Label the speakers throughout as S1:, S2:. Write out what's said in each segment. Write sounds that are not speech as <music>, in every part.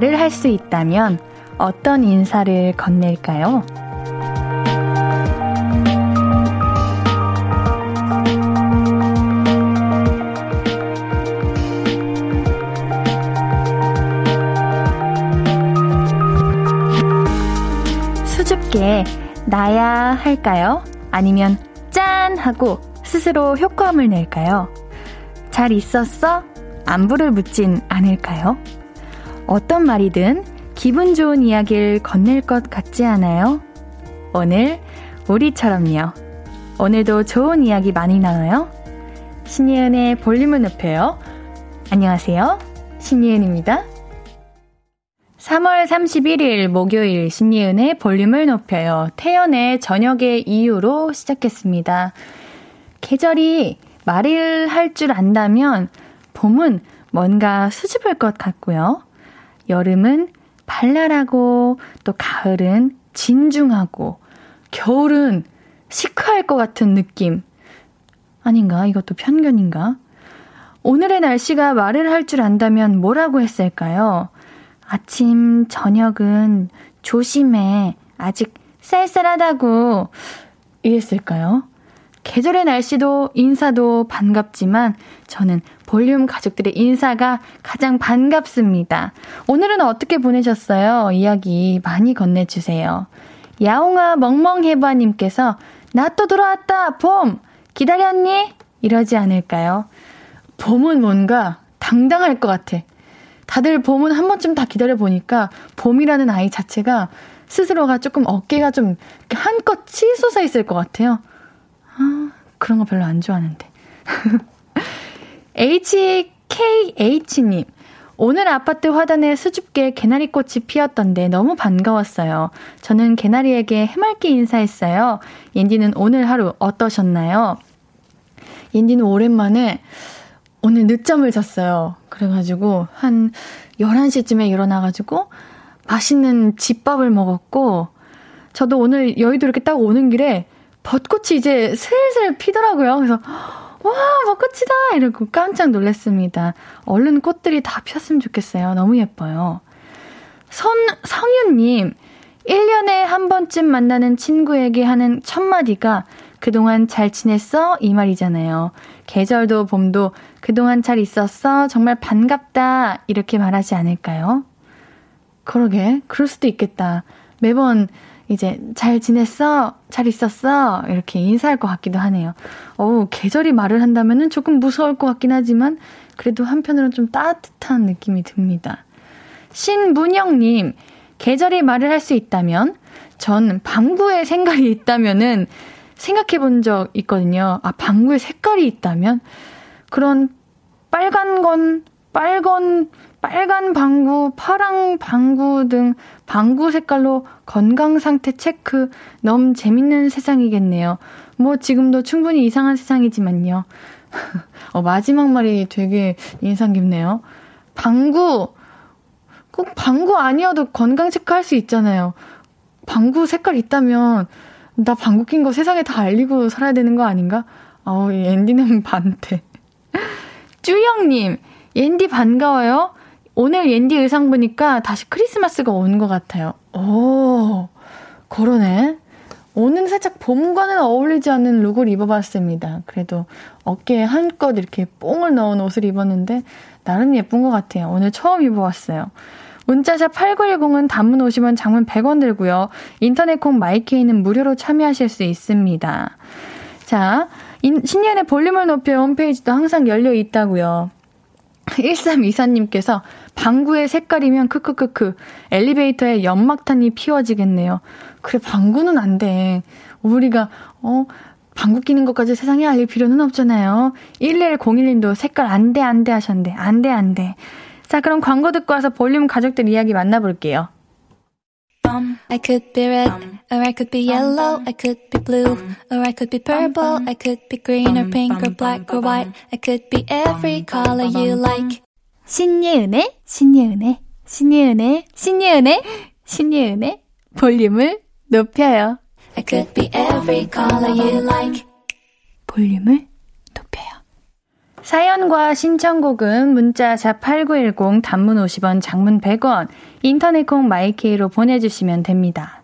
S1: 말을 할 수 있다면 어떤 인사를 건넬까요? 수줍게 나야 할까요? 아니면 짠! 하고 스스로 효과음을 낼까요? 잘 있었어? 안부를 묻진 않을까요? 어떤 말이든 기분 좋은 이야기를 건넬 것 같지 않아요? 오늘 우리처럼요. 오늘도 좋은 이야기 많이 나눠요. 신예은의 볼륨을 높여요. 안녕하세요. 신예은입니다. 3월 31일 목요일 신예은의 볼륨을 높여요. 태연의 저녁의 이유로 시작했습니다. 계절이 말을 할 줄 안다면 봄은 뭔가 수줍을 것 같고요. 여름은 발랄하고 또 가을은 진중하고 겨울은 시크할 것 같은 느낌. 아닌가? 이것도 편견인가? 오늘의 날씨가 말을 할 줄 안다면 뭐라고 했을까요? 아침, 저녁은 조심해. 아직 쌀쌀하다고 이랬을까요? 계절의 날씨도 인사도 반갑지만 저는 볼륨 가족들의 인사가 가장 반갑습니다. 오늘은 어떻게 보내셨어요? 이야기 많이 건네주세요. 야옹아 멍멍해바님께서 나또 돌아왔다 봄 기다렸니? 이러지 않을까요? 봄은 뭔가 당당할 것 같아. 다들 봄은 한 번쯤 다 기다려 보니까 봄이라는 아이 자체가 스스로가 조금 어깨가 좀 한껏 치솟아 있을 것 같아요. 아, 그런 거 별로 안 좋아하는데. <laughs> HKH님. 오늘 아파트 화단에 수줍게 개나리꽃이 피었던데 너무 반가웠어요. 저는 개나리에게 해맑게 인사했어요. 옌디는 오늘 하루 어떠셨나요? 옌디는 오랜만에 오늘 늦잠을 잤어요. 그래가지고 한 11시쯤에 일어나가지고 맛있는 집밥을 먹었고 저도 오늘 여의도 이렇게 딱 오는 길에 벚꽃이 이제 슬슬 피더라고요. 그래서 와 벚꽃이다 이러고 깜짝 놀랐습니다. 얼른 꽃들이 다 피었으면 좋겠어요. 너무 예뻐요. 선 성윤님 1년에 한 번쯤 만나는 친구에게 하는 첫 마디가 그동안 잘 지냈어? 이 말이잖아요. 계절도 봄도 그동안 잘 있었어? 정말 반갑다. 이렇게 말하지 않을까요? 그러게. 그럴 수도 있겠다. 매번 이제 잘 지냈어? 잘 있었어? 이렇게 인사할 것 같기도 하네요. 어우, 계절이 말을 한다면은 조금 무서울 것 같긴 하지만 그래도 한편으로는 좀 따뜻한 느낌이 듭니다. 신문영님, 계절이 말을 할 수 있다면 전 방구에 생각이 있다면은 생각해 본 적 있거든요. 아, 방구에 색깔이 있다면? 그런 빨간 건, 빨간, 빨간 방구, 파랑 방구 등 방구 색깔로 건강 상태 체크. 너무 재밌는 세상이겠네요. 뭐 지금도 충분히 이상한 세상이지만요. <laughs> 어, 마지막 말이 되게 인상 깊네요. 방구, 꼭 방구 아니어도 건강 체크 할 수 있잖아요. 방구 색깔 있다면 나 방구 낀 거 세상에 다 알리고 살아야 되는 거 아닌가? 어우, 옌디는 <laughs> 반대. 쭈영님, 옌디 반가워요. 오늘 옌디 의상 보니까 다시 크리스마스가 온 것 같아요. 오, 그러네. 오늘 살짝 봄과는 어울리지 않는 룩을 입어봤습니다. 그래도 어깨에 한껏 이렇게 뽕을 넣은 옷을 입었는데, 나름 예쁜 것 같아요. 오늘 처음 입어봤어요. 문자샵 8910은 단문 50원, 장문 100원 들고요. 인터넷 콩 마이케이는 무료로 참여하실 수 있습니다. 자, 신년의 볼륨을 높여 홈페이지도 항상 열려 있다고요. 1324님께서 방구의 색깔이면 크크크크 엘리베이터에 연막탄이 피워지겠네요. 그래 방구는 안 돼. 우리가 어 방구 끼는 것까지 세상에 알릴 필요는 없잖아요. 1101님도 색깔 안 돼 안 돼 하셨는데 안 돼 안 돼. 자, 그럼 광고 듣고 와서 볼륨 가족들 이야기 만나볼게요. I could be red, or I could be yellow, I could be blue, or I could be purple, I could be green or pink or black or white, I could be every color you like. 신예은의, 신예은의, 신예은의, 신예은의, 신예은의 볼륨을 높여요. I could be every color you like. 볼륨을 높여요. 사연과 신청곡은 문자 자8910 단문 50원 장문 100원 인터넷 콩 마이케이로 보내주시면 됩니다.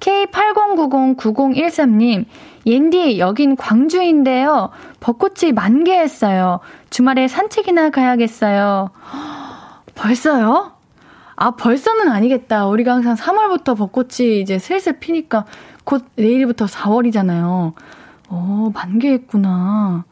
S1: K80909013님 옌디 여긴 광주인데요. 벚꽃이 만개했어요. 주말에 산책이나 가야겠어요. <gasps> 벌써요? 아 벌써는 아니겠다. 우리가 항상 3월부터 벚꽃이 이제 슬슬 피니까 곧 내일부터 4월이잖아요. 어 만개했구나.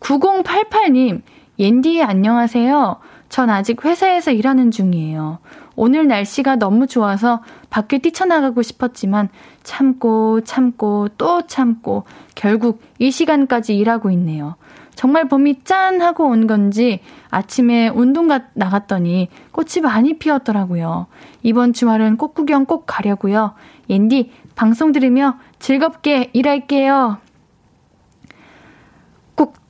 S1: 9088님, 옌디 안녕하세요. 전 아직 회사에서 일하는 중이에요. 오늘 날씨가 너무 좋아서 밖에 뛰쳐나가고 싶었지만 참고 참고 또 참고 결국 이 시간까지 일하고 있네요. 정말 봄이 짠 하고 온 건지 아침에 운동 가, 나갔더니 꽃이 많이 피었더라고요. 이번 주말은 꽃 구경 꼭 가려고요. 옌디 방송 들으며 즐겁게 일할게요.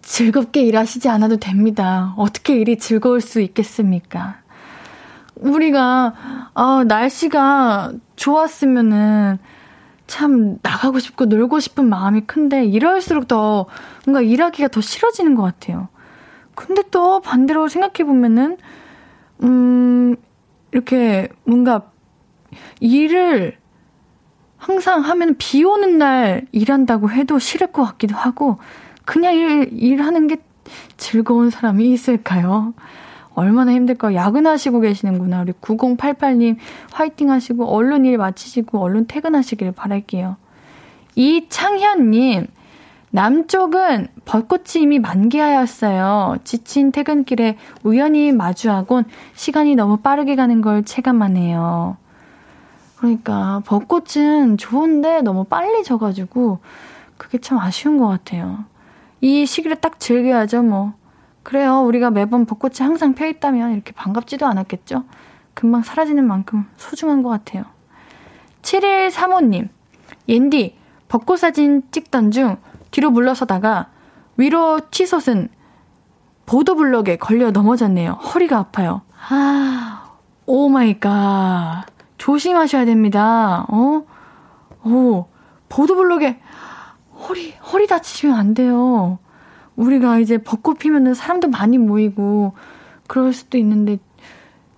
S1: 즐겁게 일하시지 않아도 됩니다. 어떻게 일이 즐거울 수 있겠습니까? 우리가, 아, 날씨가 좋았으면은 참 나가고 싶고 놀고 싶은 마음이 큰데 이럴수록 더 뭔가 일하기가 더 싫어지는 것 같아요. 근데 또 반대로 생각해 보면은, 음, 이렇게 뭔가 일을 항상 하면 비 오는 날 일한다고 해도 싫을 것 같기도 하고, 그냥 일, 일하는 게 즐거운 사람이 있을까요? 얼마나 힘들까. 야근하시고 계시는구나. 우리 9088님 화이팅 하시고, 얼른 일 마치시고, 얼른 퇴근하시길 바랄게요. 이창현님, 남쪽은 벚꽃이 이미 만개하였어요. 지친 퇴근길에 우연히 마주하곤 시간이 너무 빠르게 가는 걸 체감하네요. 그러니까 벚꽃은 좋은데 너무 빨리 져가지고 그게 참 아쉬운 것 같아요. 이 시기를 딱 즐겨야죠, 뭐. 그래요. 우리가 매번 벚꽃이 항상 펴 있다면 이렇게 반갑지도 않았겠죠? 금방 사라지는 만큼 소중한 것 같아요. 7135님, 옌디, 벚꽃 사진 찍던 중 뒤로 물러서다가 위로 치솟은 보도블럭에 걸려 넘어졌네요. 허리가 아파요. 아, oh my god. 조심하셔야 됩니다. 어? 오, 보도블럭에 허리, 허리 다치시면 안 돼요. 우리가 이제 벚꽃 피면은 사람도 많이 모이고 그럴 수도 있는데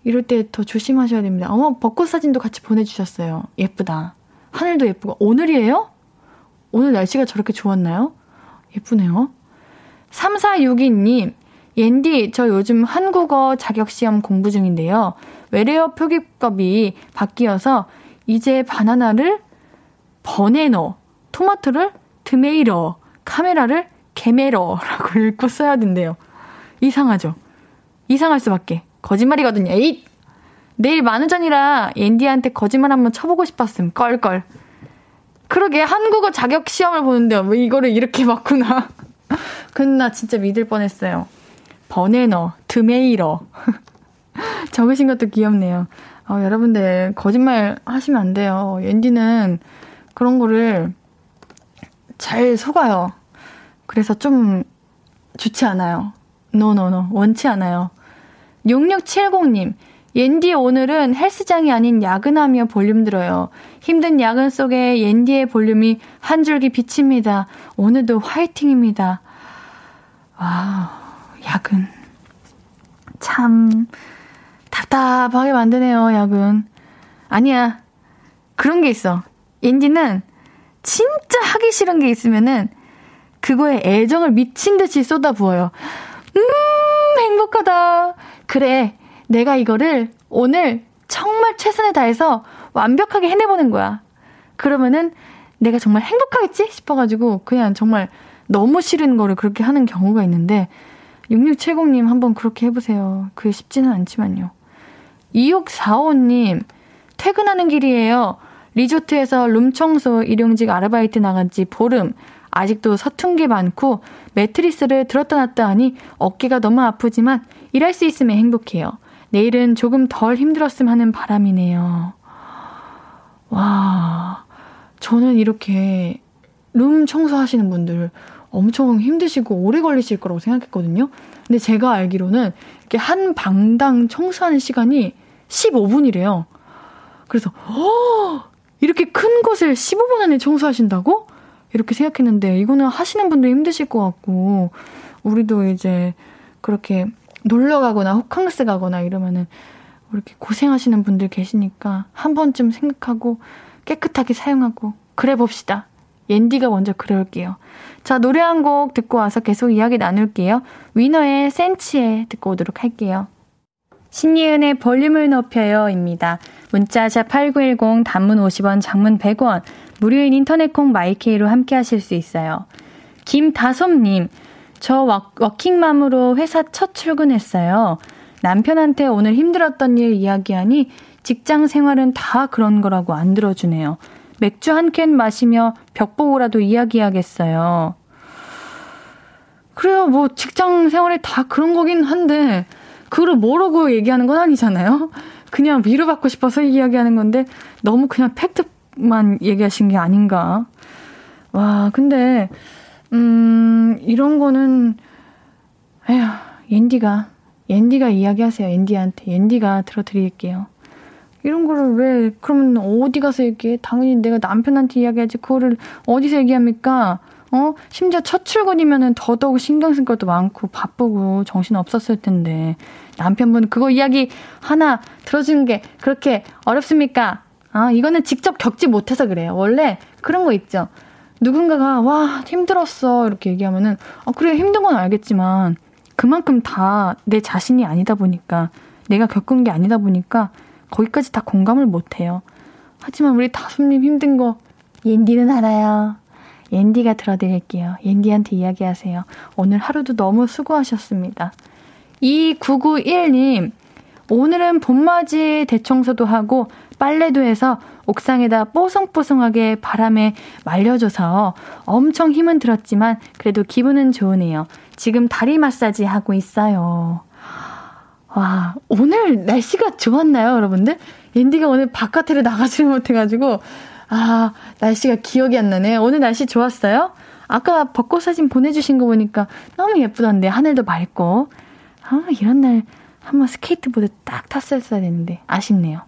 S1: 이럴 때 더 조심하셔야 됩니다. 어머, 벚꽃 사진도 같이 보내주셨어요. 예쁘다. 하늘도 예쁘고. 오늘이에요? 오늘 날씨가 저렇게 좋았나요? 예쁘네요. 3462님, 옌디, 저 요즘 한국어 자격시험 공부 중인데요. 외래어 표기법이 바뀌어서 이제 바나나를 버네너, 토마토를 드메이러, 카메라를 개메러라고 <laughs> 읽고 써야 된대요. 이상하죠? 이상할 수밖에. 거짓말이거든요. 에잇! 내일 만우전이라 앤디한테 거짓말 한번 쳐보고 싶었음. 껄껄. 그러게 한국어 자격 시험을 보는데 왜 이거를 이렇게 맞구나. 근데 나 진짜 믿을 뻔했어요. 버네너, 드메이러. <laughs> 적으신 것도 귀엽네요. 어, 여러분들 거짓말 하시면 안 돼요. 앤디는 그런 거를 잘 속아요. 그래서 좀 좋지 않아요. No no no. No, no, no. 원치 않아요. 6670님. 옌디 오늘은 헬스장이 아닌 야근하며 볼륨 들어요. 힘든 야근 속에 옌디의 볼륨이 한 줄기 비칩니다. 오늘도 화이팅입니다. 와, 야근. 참 답답하게 만드네요, 야근. 아니야. 그런 게 있어. 옌디는 진짜 하기 싫은 게 있으면은 그거에 애정을 미친 듯이 쏟아부어요. 음, 행복하다. 그래, 내가 이거를 오늘 정말 최선을 다해서 완벽하게 해내보는 거야. 그러면은 내가 정말 행복하겠지? 싶어가지고 그냥 정말 너무 싫은 거를 그렇게 하는 경우가 있는데 6670님 한번 그렇게 해보세요. 그게 쉽지는 않지만요. 2645님, 퇴근하는 길이에요. 리조트에서 룸 청소 일용직 아르바이트 나간 지 보름. 아직도 서툰 게 많고 매트리스를 들었다 놨다 하니 어깨가 너무 아프지만 일할 수 있으면 행복해요. 내일은 조금 덜 힘들었으면 하는 바람이네요. 와, 저는 이렇게 룸 청소하시는 분들 엄청 힘드시고 오래 걸리실 거라고 생각했거든요. 근데 제가 알기로는 이렇게 한 방당 청소하는 시간이 15분이래요. 그래서, 어, 이렇게 큰 곳을 15분 안에 청소하신다고? 이렇게 생각했는데 이거는 하시는 분도 힘드실 것 같고 우리도 이제 그렇게 놀러 가거나 호캉스 가거나 이러면은 이렇게 고생하시는 분들 계시니까 한 번쯤 생각하고 깨끗하게 사용하고 그래 봅시다. 옌디가 먼저 그럴게요. 자, 노래 한 곡 듣고 와서 계속 이야기 나눌게요. 위너의 센치해 듣고 오도록 할게요. 신예은의 볼륨을 높여요입니다. 문자샵 8910 단문 50원, 장문 100원, 무료인 인터넷 콩 My K로 함께 하실 수 있어요. 김다솜님, 저 워킹맘으로 회사 첫 출근했어요. 남편한테 오늘 힘들었던 일 이야기하니 직장 생활은 다 그런 거라고 안 들어주네요. 맥주 한 캔 마시며 벽 보고라도 이야기하겠어요. 그래요, 뭐 직장 생활이 다 그런 거긴 한데 그걸 모르고 얘기하는 건 아니잖아요. 그냥 위로받고 싶어서 이야기하는 건데 너무 그냥 팩트 만 얘기하신 게 아닌가. 와, 근데 음, 이런 거는 에휴, 옌디가 옌디가 이야기하세요. 옌디한테 옌디가 들어드릴게요. 이런 거를 왜 그러면 어디 가서 얘기해? 당연히 내가 남편한테 이야기하지 그거를 어디서 얘기합니까? 어? 심지어 첫 출근이면은 더더욱 신경 쓸 것도 많고 바쁘고 정신 없었을 텐데 남편분 그거 이야기 하나 들어주는 게 그렇게 어렵습니까? 아, 이거는 직접 겪지 못해서 그래요. 원래 그런 거 있죠. 누군가가 와 힘들었어 이렇게 얘기하면은 아 그래 힘든 건 알겠지만 그만큼 다 내 자신이 아니다 보니까 내가 겪은 게 아니다 보니까 거기까지 다 공감을 못 해요. 하지만 우리 다솜님 힘든 거 옌디는 알아요. 옌디가 들어드릴게요. 옌디한테 이야기하세요. 오늘 하루도 너무 수고하셨습니다. 2991님, 오늘은 봄맞이 대청소도 하고 빨래도 해서 옥상에다 뽀송뽀송하게 바람에 말려줘서 엄청 힘은 들었지만 그래도 기분은 좋으네요. 지금 다리 마사지 하고 있어요. 와, 오늘 날씨가 좋았나요, 여러분들? 옌디가 오늘 바깥으로 나가지를 못해가지고, 아, 날씨가 기억이 안 나네. 오늘 날씨 좋았어요? 아까 벚꽃 사진 보내주신 거 보니까 너무 예쁘던데, 하늘도 맑고. 아, 이런 날 한번 스케이트보드 딱 탔었어야 되는데, 아쉽네요.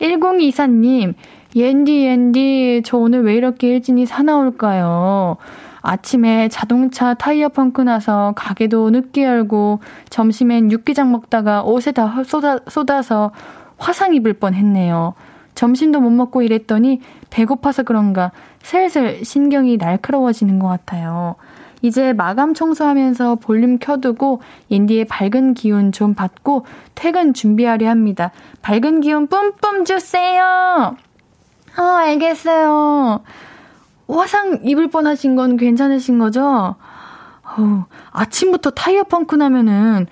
S1: 1024님, 옌디, 옌디, 저 오늘 왜 이렇게 일진이 사나울까요? 아침에 자동차 타이어 펑크 나서 가게도 늦게 열고 점심엔 육개장 먹다가 옷에 다 쏟아, 쏟아서 화상 입을 뻔 했네요. 점심도 못 먹고 이랬더니 배고파서 그런가 슬슬 신경이 날카로워지는 것 같아요. 이제 마감 청소하면서 볼륨 켜두고 인디의 밝은 기운 좀 받고 퇴근 준비하려 합니다. 밝은 기운 뿜뿜 주세요! 어, 알겠어요. 화상 입을 뻔하신 건 괜찮으신 거죠? 어, 아침부터 타이어 펑크 나면은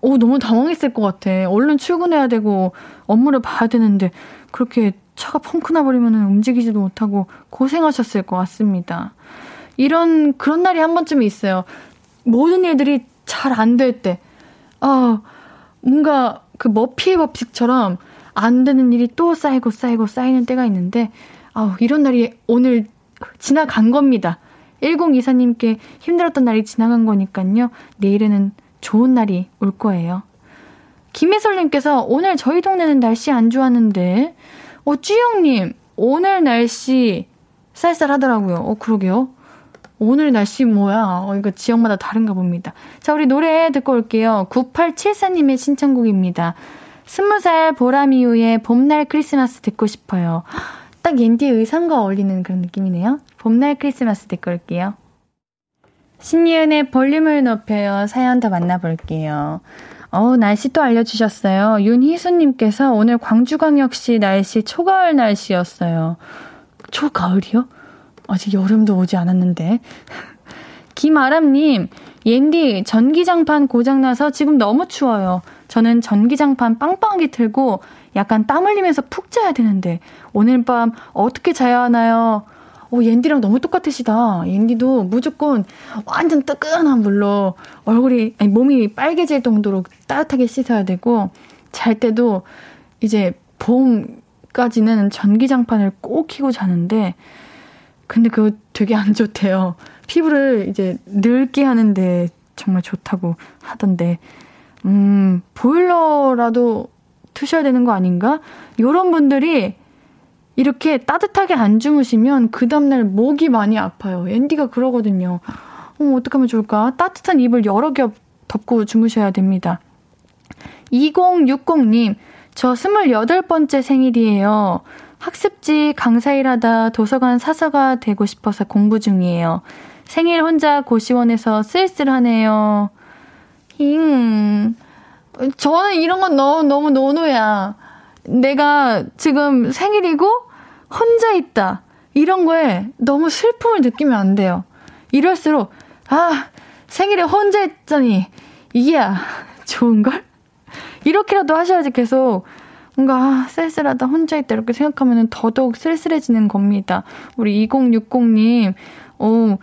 S1: 오, 너무 당황했을 것 같아. 얼른 출근해야 되고 업무를 봐야 되는데 그렇게 차가 펑크 나버리면 움직이지도 못하고 고생하셨을 것 같습니다. 이런 그런 날이 한 번쯤 있어요. 모든 일들이 잘 안 될 때, 아 뭔가 그 머피의 법칙처럼 안 되는 일이 또 쌓이고 쌓이고 쌓이는 때가 있는데, 아 이런 날이 오늘 지나간 겁니다. 1024님께 힘들었던 날이 지나간 거니까요. 내일에는 좋은 날이 올 거예요. 김혜설님께서 오늘 저희 동네는 날씨 안 좋았는데, 어, 쭈영님, 오늘 날씨 쌀쌀하더라고요. 어, 그러게요. 오늘 날씨 뭐야? 어, 이거 지역마다 다른가 봅니다. 자, 우리 노래 듣고 올게요. 9874님의 신청곡입니다. 스무 살 보람이유의 봄날 크리스마스 듣고 싶어요. 딱 옌디의 의상과 어울리는 그런 느낌이네요. 봄날 크리스마스 듣고 올게요. 신이은의 볼륨을 높여요. 사연 더 만나볼게요. 어, 날씨 또 알려주셨어요. 윤희수님께서 오늘 광주광역시 날씨 초가을 날씨였어요. 초가을이요? 아직 여름도 오지 않았는데. <laughs> 김아람님, 옌디, 전기장판 고장나서 지금 너무 추워요. 저는 전기장판 빵빵하게 틀고 약간 땀 흘리면서 푹 자야 되는데 오늘 밤 어떻게 자야 하나요? 오, 옌디랑 너무 똑같으시다. 옌디도 무조건 완전 뜨끈한 물로 얼굴이, 아니, 몸이 빨개질 정도로 따뜻하게 씻어야 되고, 잘 때도 이제 봄까지는 전기장판을 꼭 켜고 자는데, 근데 그거 되게 안 좋대요. 피부를 이제 늙게 하는데 정말 좋다고 하던데, 음, 보일러라도 트셔야 되는 거 아닌가? 요런 분들이 이렇게 따뜻하게 안 주무시면 그 다음날 목이 많이 아파요. 앤디가 그러거든요. 어, 어떻게 하면 좋을까? 따뜻한 이불 여러 겹 덮고 주무셔야 됩니다. 2060님, 저 28번째 생일이에요. 학습지 강사 일하다 도서관 사서가 되고 싶어서 공부 중이에요. 생일 혼자 고시원에서 쓸쓸하네요. 힝. 저는 이런 건 너무, 너무 노노야. 내가 지금 생일이고 혼자 있다. 이런 거에 너무 슬픔을 느끼면 안 돼요. 이럴수록, 아, 생일에 혼자 있자니, 이게야, 좋은걸? 이렇게라도 하셔야지 계속, 뭔가, 아, 쓸쓸하다, 혼자 있다, 이렇게 생각하면 더더욱 쓸쓸해지는 겁니다. 우리 2060님, 어,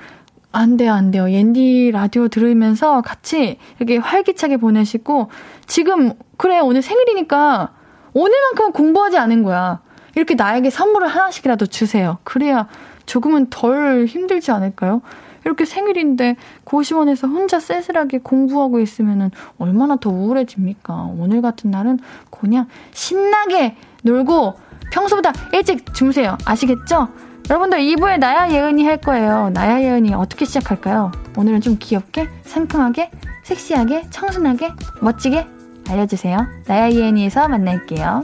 S1: 안 돼요, 안 돼요. 옌디 라디오 들으면서 같이 이렇게 활기차게 보내시고, 지금, 그래, 오늘 생일이니까, 오늘만큼은 공부하지 않은 거야. 이렇게 나에게 선물을 하나씩이라도 주세요. 그래야 조금은 덜 힘들지 않을까요? 이렇게 생일인데 고시원에서 혼자 쓸쓸하게 공부하고 있으면 얼마나 더 우울해집니까? 오늘 같은 날은 그냥 신나게 놀고 평소보다 일찍 주무세요. 아시겠죠? 여러분들 2부에 나야 예은이 할 거예요. 나야 예은이 어떻게 시작할까요? 오늘은 좀 귀엽게, 상큼하게, 섹시하게, 청순하게, 멋지게 알려주세요. 나야 예은이에서 만날게요.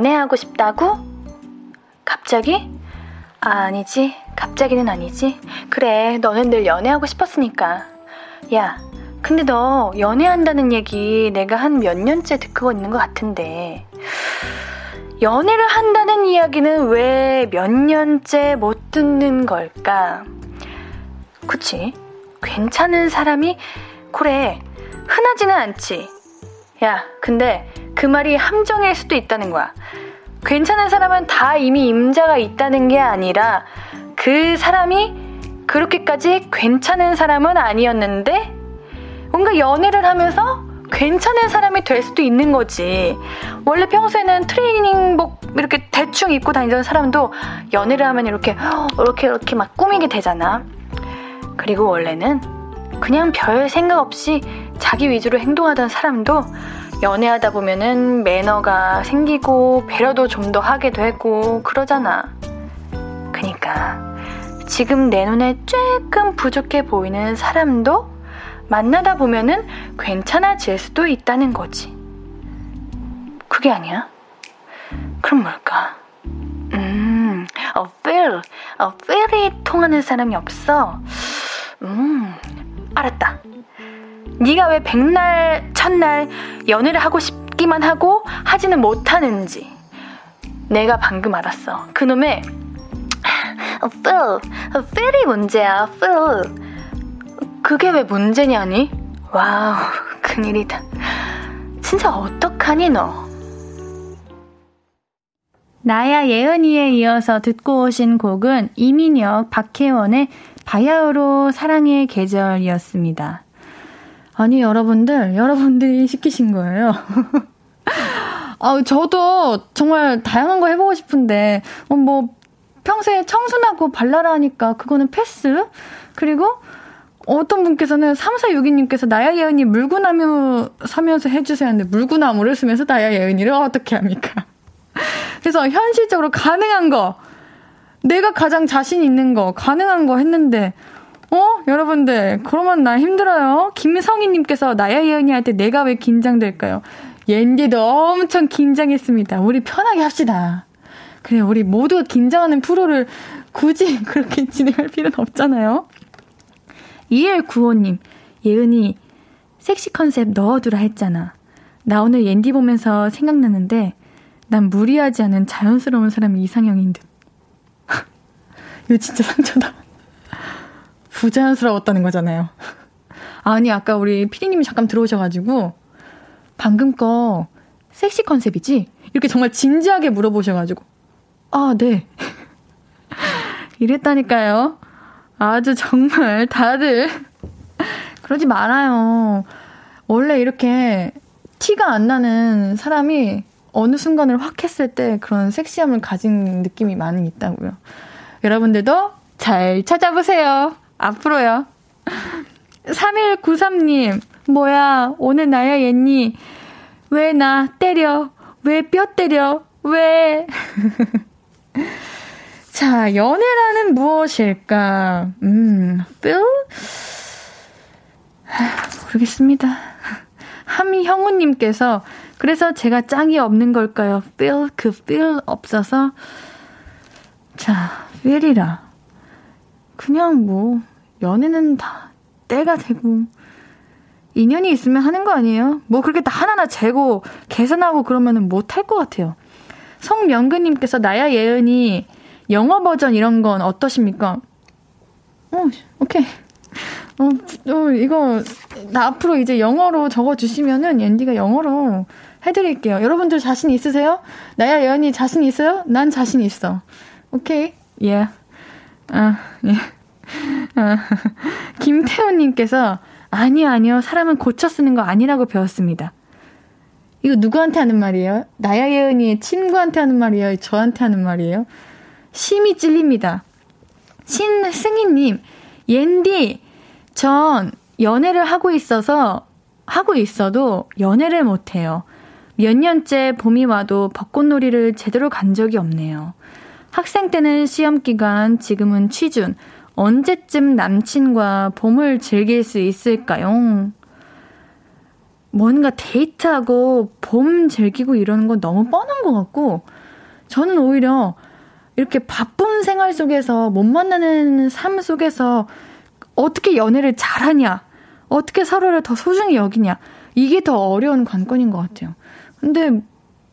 S1: 연애하고 싶다고? 갑자기? 아, 아니지. 갑자기는 아니지. 그래, 너는 늘 연애하고 싶었으니까. 야, 근데 너 연애한다는 얘기 내가 한 몇 년째 듣고 있는 것 같은데. 연애를 한다는 이야기는 왜 몇 년째 못 듣는 걸까? 그치? 괜찮은 사람이, 그래, 흔하지는 않지. 야, 근데 그 말이 함정일 수도 있다는 거야. 괜찮은 사람은 다 이미 임자가 있다는 게 아니라 그 사람이 그렇게까지 괜찮은 사람은 아니었는데 뭔가 연애를 하면서 괜찮은 사람이 될 수도 있는 거지. 원래 평소에는 트레이닝복 이렇게 대충 입고 다니던 사람도 연애를 하면 이렇게 이렇게 이렇게 막 꾸미게 되잖아. 그리고 원래는 그냥 별 생각 없이 자기 위주로 행동하던 사람도 연애하다 보면은 매너가 생기고 배려도 좀 더 하게 되고 그러잖아. 그니까 지금 내 눈에 조금 부족해 보이는 사람도 만나다 보면은 괜찮아질 수도 있다는 거지. 그게 아니야? 그럼 뭘까? 음, 어, feel, 어, feel이 통하는 사람이 없어. 음, 알았다. 네가 왜 백날 첫날 연애를 하고 싶기만 하고 하지는 못하는지 내가 방금 알았어. 그놈의 feel, feel이 문제야. feel. 그게 왜 문제냐니? 와우, 큰일이다. 진짜 어떡하니 너? 나야 예은이에 이어서 듣고 오신 곡은 이민혁, 박혜원의 바야흐로 사랑의 계절이었습니다. 아니, 여러분들, 여러분들이 시키신 거예요. <laughs> 아, 저도 정말 다양한 거 해보고 싶은데, 어, 뭐, 평소에 청순하고 발랄하니까 그거는 패스? 그리고 어떤 분께서는 3462님께서 나야 예은이 물구나무 서면서 해주세요 하는데 물구나무를 쓰면서 나야 예은이를 어떻게 합니까? <laughs> 그래서 현실적으로 가능한 거, 내가 가장 자신 있는 거, 가능한 거 했는데, 어? 여러분들, 그러면 나 힘들어요. 김성희님께서 나야 예은이 할 때 내가 왜 긴장될까요? 옌디도 엄청 긴장했습니다. 우리 편하게 합시다. 그래, 우리 모두가 긴장하는 프로를 굳이 <laughs> 그렇게 진행할 필요는 없잖아요. 2195님, 예은이 섹시 컨셉 넣어두라 했잖아. 나 오늘 옌디 보면서 생각나는데, 난 무리하지 않은 자연스러운 사람이 이상형인 듯. 이거 진짜 상처다. 부자연스러웠다는 거잖아요. 아니, 아까 우리 피디님이 잠깐 들어오셔가지고, 방금 거 섹시 컨셉이지? 이렇게 정말 진지하게 물어보셔가지고, 아, 네. <laughs> 이랬다니까요. 아주 정말 다들 그러지 말아요. 원래 이렇게 티가 안 나는 사람이 어느 순간을 확 했을 때 그런 섹시함을 가진 느낌이 많이 있다고요. 여러분들도 잘 찾아보세요. 앞으로요. 3193님, 뭐야, 오늘 나야 옌니. 왜 나 때려? 왜 뼈 때려? 왜? <laughs> 자, 연애라는 무엇일까? 음, feel? 모르겠습니다. 함형우님께서 그래서 제가 짱이 없는 걸까요? feel 그 feel 없어서 자 feel이라 그냥 뭐 연애는 다 때가 되고 인연이 있으면 하는 거 아니에요? 뭐 그렇게 다 하나하나 재고 계산하고 그러면은 못할 것 같아요. 성명근님께서 나야 예은이 영어 버전 이런 건 어떠십니까? 어, 오케이. 어, 어, 이거, 나 앞으로 이제 영어로 적어주시면은 앤디가 영어로 해드릴게요. 여러분들 자신 있으세요? 나야 예언이 자신 있어요? 난 자신 있어. 오케이. 예. 아, 예. 아, <laughs> 김태훈님께서, 아니요, 아니요. 사람은 고쳐 쓰는 거 아니라고 배웠습니다. 이거 누구한테 하는 말이에요? 나야 예은이의 친구한테 하는 말이에요? 저한테 하는 말이에요? 심이 찔립니다. 신승희님, 옌디, 전 연애를 하고 있어서, 하고 있어도 연애를 못해요. 몇 년째 봄이 와도 벚꽃놀이를 제대로 간 적이 없네요. 학생 때는 시험 기간, 지금은 취준. 언제쯤 남친과 봄을 즐길 수 있을까요? 뭔가 데이트하고 봄 즐기고 이러는 건 너무 뻔한 것 같고, 저는 오히려 이렇게 바쁜 생활 속에서 못 만나는 삶 속에서 어떻게 연애를 잘하냐, 어떻게 서로를 더 소중히 여기냐, 이게 더 어려운 관건인 것 같아요. 근데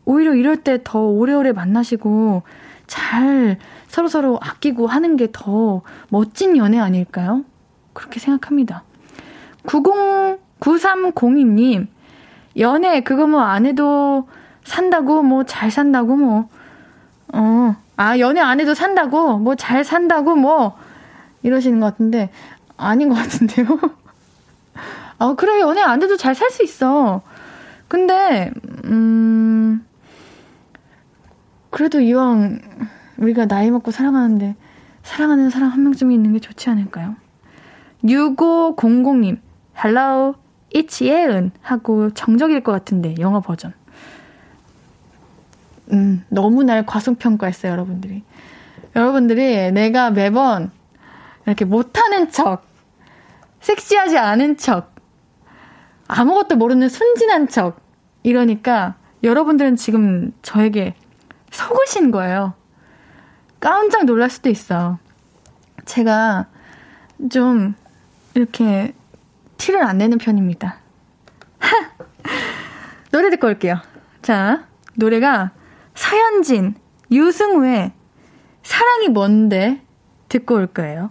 S1: 오히려 이럴 때 더 오래오래 만나시고 잘 서로서로 아끼고 하는 게 더 멋진 연애 아닐까요? 그렇게 생각합니다. 90, 9302님, 연애 그거 뭐 안 해도 산다고, 뭐 잘 산다고, 뭐, 어, 아, 연애 안 해도 산다고? 뭐 잘 산다고? 뭐 이러시는 것 같은데 아닌 것 같은데요? <laughs> 아, 그래. 연애 안 해도 잘 살 수 있어. 근데 음 그래도 이왕 우리가 나이 먹고 사랑하는데 사랑하는 사람 한 명쯤 있는 게 좋지 않을까요? 6500님, Hello, it's 예은 하고 정적일 것 같은데 영어 버전. 음, 너무 날 과소평가했어요, 여러분들이. 여러분들이 내가 매번 이렇게 못하는 척, 섹시하지 않은 척, 아무것도 모르는 순진한 척, 이러니까 여러분들은 지금 저에게 속으신 거예요. 깜짝 놀랄 수도 있어. 제가 좀 이렇게 티를 안 내는 편입니다. <laughs> 노래 듣고 올게요. 자, 노래가 서현진, 유승우의 사랑이 뭔데 듣고 올 거예요.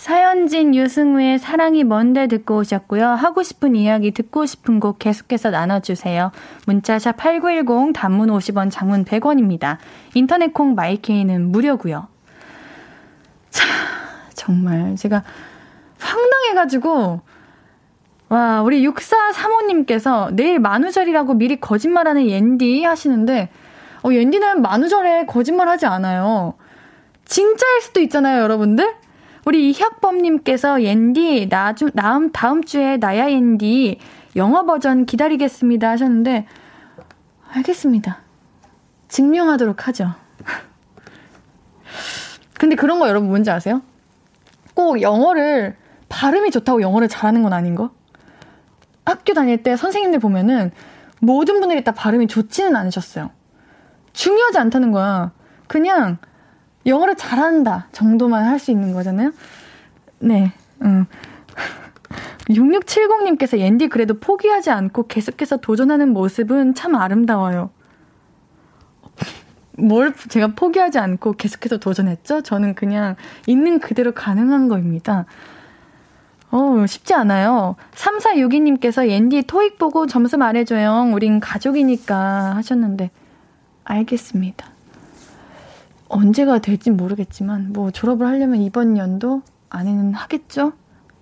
S1: 서현진, 유승우의 사랑이 뭔데 듣고 오셨고요. 하고 싶은 이야기, 듣고 싶은 곡 계속해서 나눠주세요. 문자샵 8910, 단문 50원, 장문 100원입니다. 인터넷 콩 마이케이는 무료고요. 자, 정말 제가 황당해가지고 와, 우리 6435님께서 내일 만우절이라고 미리 거짓말하는 옌디 하시는데 어, 옌디는 만우절에 거짓말 하지 않아요. 진짜일 수도 있잖아요, 여러분들? 우리 이혁범님께서 옌디, 나, 좀, 다음, 다음 주에 나야 옌디 영어 버전 기다리겠습니다 하셨는데, 알겠습니다. 증명하도록 하죠. <laughs> 근데 그런 거 여러분 뭔지 아세요? 꼭 영어를, 발음이 좋다고 영어를 잘하는 건 아닌 거? 학교 다닐 때 선생님들 보면은 모든 분들이 다 발음이 좋지는 않으셨어요. 중요하지 않다는 거야. 그냥 영어를 잘한다 정도만 할 수 있는 거잖아요. 네, 음. <laughs> 6670님께서 옌디 그래도 포기하지 않고 계속해서 도전하는 모습은 참 아름다워요. 뭘 제가 포기하지 않고 계속해서 도전했죠? 저는 그냥 있는 그대로 가능한 거입니다. 어, 쉽지 않아요. 3462님께서 옌디 토익 보고 점수 말해줘요. 우린 가족이니까 하셨는데, 알겠습니다. 언제가 될진 모르겠지만, 뭐 졸업을 하려면 이번 연도 안에는 하겠죠?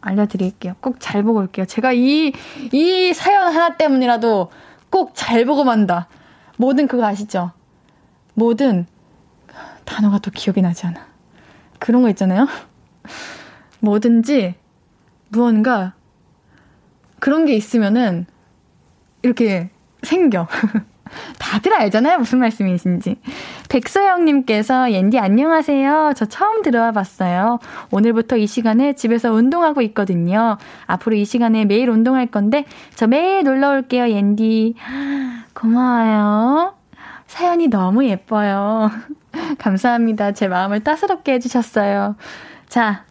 S1: 알려드릴게요. 꼭 잘 보고 올게요. 제가 이, 이 사연 하나 때문이라도 꼭 잘 보고 만다. 뭐든 그거 아시죠? 뭐든 단어가 또 기억이 나지 않아. 그런 거 있잖아요? 뭐든지 무언가 그런 게 있으면은 이렇게 생겨. <laughs> 다들 알잖아요. 무슨 말씀이신지. 백소영님께서, 옌디 안녕하세요. 저 처음 들어와 봤어요. 오늘부터 이 시간에 집에서 운동하고 있거든요. 앞으로 이 시간에 매일 운동할 건데, 저 매일 놀러 올게요, 옌디. 고마워요. 사연이 너무 예뻐요. <laughs> 감사합니다. 제 마음을 따스럽게 해주셨어요. 자,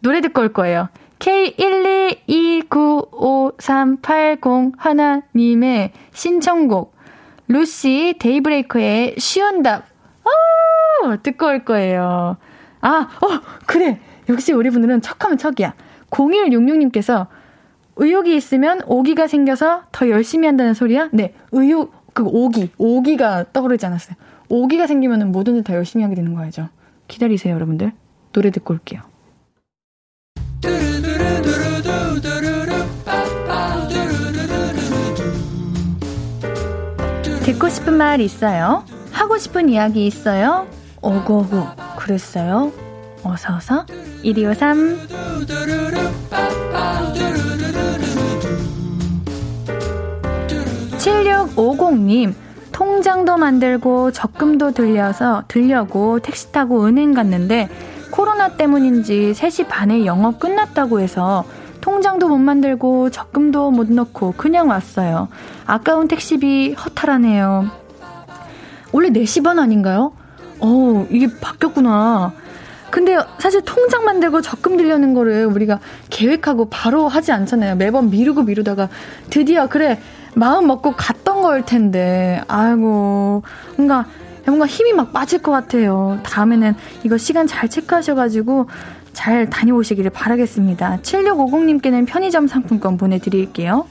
S1: 노래 듣고 올 거예요. K112953880 하나님의 신청곡 루시 데이브레이커의 쉬운 답 어, 듣고 올 거예요. 아, 어, 그래. 역시 우리 분들은 척하면 척이야. 0166님께서 의욕이 있으면 오기가 생겨서 더 열심히 한다는 소리야? 네, 의욕, 그 오기, 오기가 떠오르지 않았어요. 오기가 생기면 뭐든지 더 열심히 하게 되는 거죠. 기다리세요, 여러분들. 노래 듣고 올게요. 듣고 싶은 말 있어요? 하고 싶은 이야기 있어요? 오고오고 그랬어요? 어서어서 1253 7650님 통장도 만들고 적금도 들려서 들려고 택시 타고 은행 갔는데 코로나 때문인지 3시 반에 영업 끝났다고 해서 통장도 못 만들고 적금도 못 넣고 그냥 왔어요. 아까운 택시비 허탈하네요. 원래 4시 반 아닌가요? 어, 이게 바뀌었구나. 근데 사실 통장 만들고 적금 들려는 거를 우리가 계획하고 바로 하지 않잖아요. 매번 미루고 미루다가 드디어 그래 마음 먹고 갔던 걸 텐데 아이고 뭔가 뭔가 힘이 막 빠질 것 같아요. 다음에는 이거 시간 잘 체크하셔가지고 잘 다녀오시기를 바라겠습니다. 7650님께는 편의점 상품권 보내드릴게요.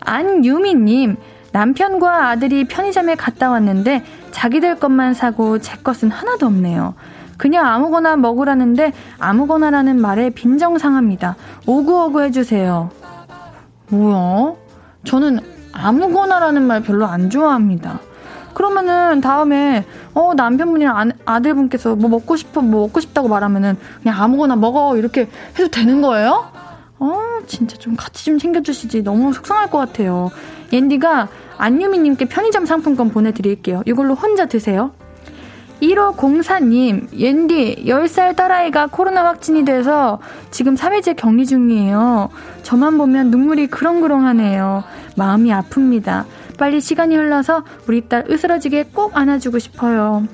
S1: 안유미님, 남편과 아들이 편의점에 갔다 왔는데 자기들 것만 사고 제 것은 하나도 없네요. 그냥 아무거나 먹으라는데 아무거나라는 말에 빈정상합니다. 오구오구 해주세요. 뭐야? 저는 아무거나라는 말 별로 안 좋아합니다. 그러면은 다음에 어 남편분이랑 아, 들분께서 뭐 먹고 싶어 뭐 먹고 싶다고 말하면은 그냥 아무거나 먹어 이렇게 해도 되는 거예요? 어 진짜 좀 같이 좀 챙겨주시지 너무 속상할 것 같아요. 옌디가 안유미님께 편의점 상품권 보내드릴게요. 이걸로 혼자 드세요. 1504님, 옌디, 10살 딸아이가 코로나 확진이 돼서 지금 3일째 격리 중이에요. 저만 보면 눈물이 그렁그렁 하네요. 마음이 아픕니다. 빨리 시간이 흘러서 우리 딸 으스러지게 꼭 안아주고 싶어요.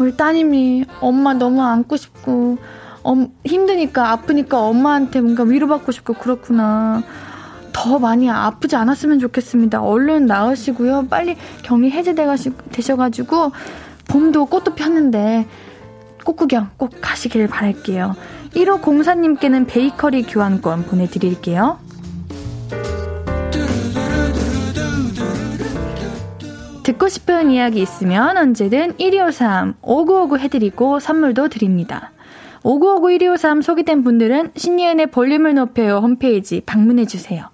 S1: 우리 따님이 엄마 너무 안고 싶고, 엄, 힘드니까, 아프니까 엄마한테 뭔가 위로받고 싶고, 그렇구나. 더 많이 아프지 않았으면 좋겠습니다. 얼른 나으시고요. 빨리 격리 해제되셔가지고, 봄도 꽃도 폈는데, 꽃구경 꼭 가시길 바랄게요. 1호 공사님께는 베이커리 교환권 보내드릴게요. 듣고 싶은 이야기 있으면 언제든 1253 5959 해드리고 선물도 드립니다. 5959 1253 소개된 분들은 신예은의 볼륨을 높여요 홈페이지 방문해주세요.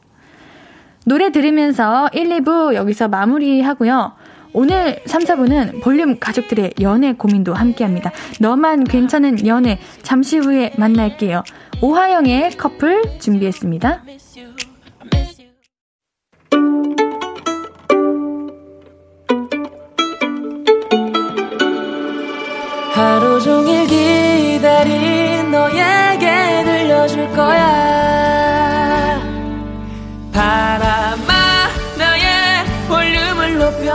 S1: 노래 들으면서 1, 2부 여기서 마무리하고요. 오늘 3, 4부는 볼륨 가족들의 연애 고민도 함께 합니다. 너만 괜찮은 연애 잠시 후에 만날게요. 오하영의 커플 준비했습니다.
S2: 하루 종일 기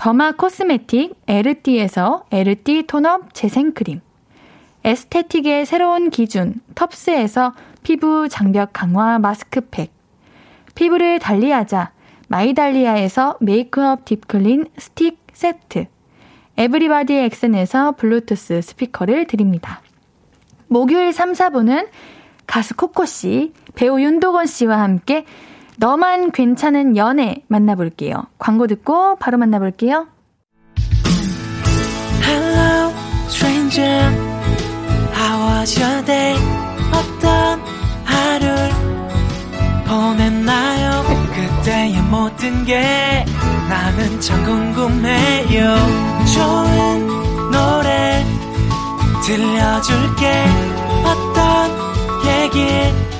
S1: Derma cosmetic 에르띠에서 에르띠 tone up 재생크림. Aesthetic의 새로운 기준 텁스에서 피부 장벽 강화 마스크팩. 피부를 달리하자 마이달리아에서 메이크업 deep clean 스틱 세트, everybody 엑센에서 블루투스 스피커를 드립니다. 목요일 3, 4부는 가수 코코씨, 배우 윤도건 씨와 함께 너만 괜찮은 연애 만나볼게요. 광고 듣고 바로 만나볼게요.
S2: Hello, stranger. How was your day? 어떤 하루를 보냈나요? 그때의 모든 게 나는 참 궁금해요. 좋은 노래 들려줄게. 어떤 얘기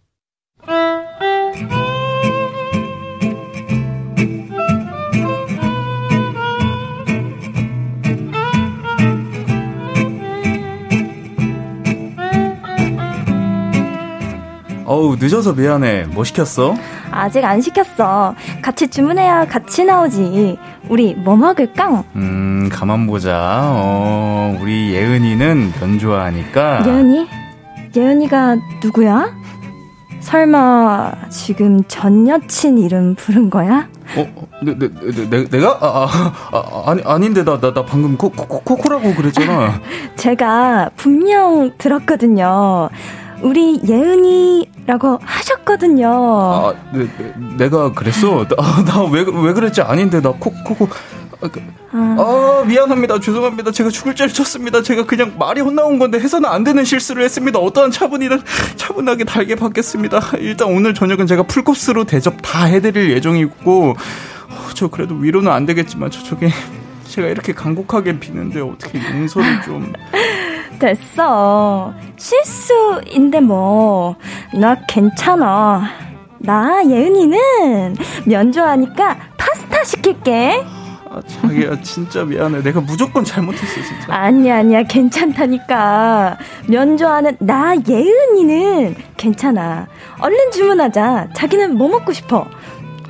S3: 어우 늦어서 미안해. 뭐 시켰어?
S4: 아직 안 시켰어. 같이 주문해야 같이 나오지. 우리 뭐 먹을까?
S3: 음 가만 보자. 어 우리 예은이는 면 좋아하니까.
S4: 예은이? 예은이가 누구야? 설마 지금 전 여친 이름 부른 거야?
S3: 어, 내, 내, 내, 내가? 아, 아, 아, 아니, 아닌데, 나, 나, 나 방금 코, 코, 코, 코라고 그랬잖아. <laughs>
S4: 제가 분명 들었거든요. 우리 예은이라고 하셨거든요.
S3: 아, 내, 내, 가 그랬어? 나, 나 왜, 왜 그랬지? 아닌데, 나 코, 코, 코. 아, 그, 아, 미안합니다. 죄송합니다. 제가 죽을 죄를 쳤습니다. 제가 그냥 말이 혼나온 건데 해서는 안 되는 실수를 했습니다. 어떠한 차분이든 차분하게 달게 받겠습니다. 일단 오늘 저녁은 제가 풀코스로 대접 다 해드릴 예정이고, 어, 저 그래도 위로는 안 되겠지만 저쪽에 제가 이렇게 간곡하게 비는데 어떻게 용서를 좀. <laughs>
S4: 됐어. 실수인데 뭐. 나 괜찮아. 나 예은이는 면 좋아하니까 파스타 시킬게.
S3: 아, 자기야 진짜 미안해. 내가 무조건 잘못했어 진짜.
S4: 아니야 아니야 괜찮다니까. 면 좋아하는 나 예은이는 괜찮아. 얼른 주문하자. 자기는 뭐 먹고 싶어?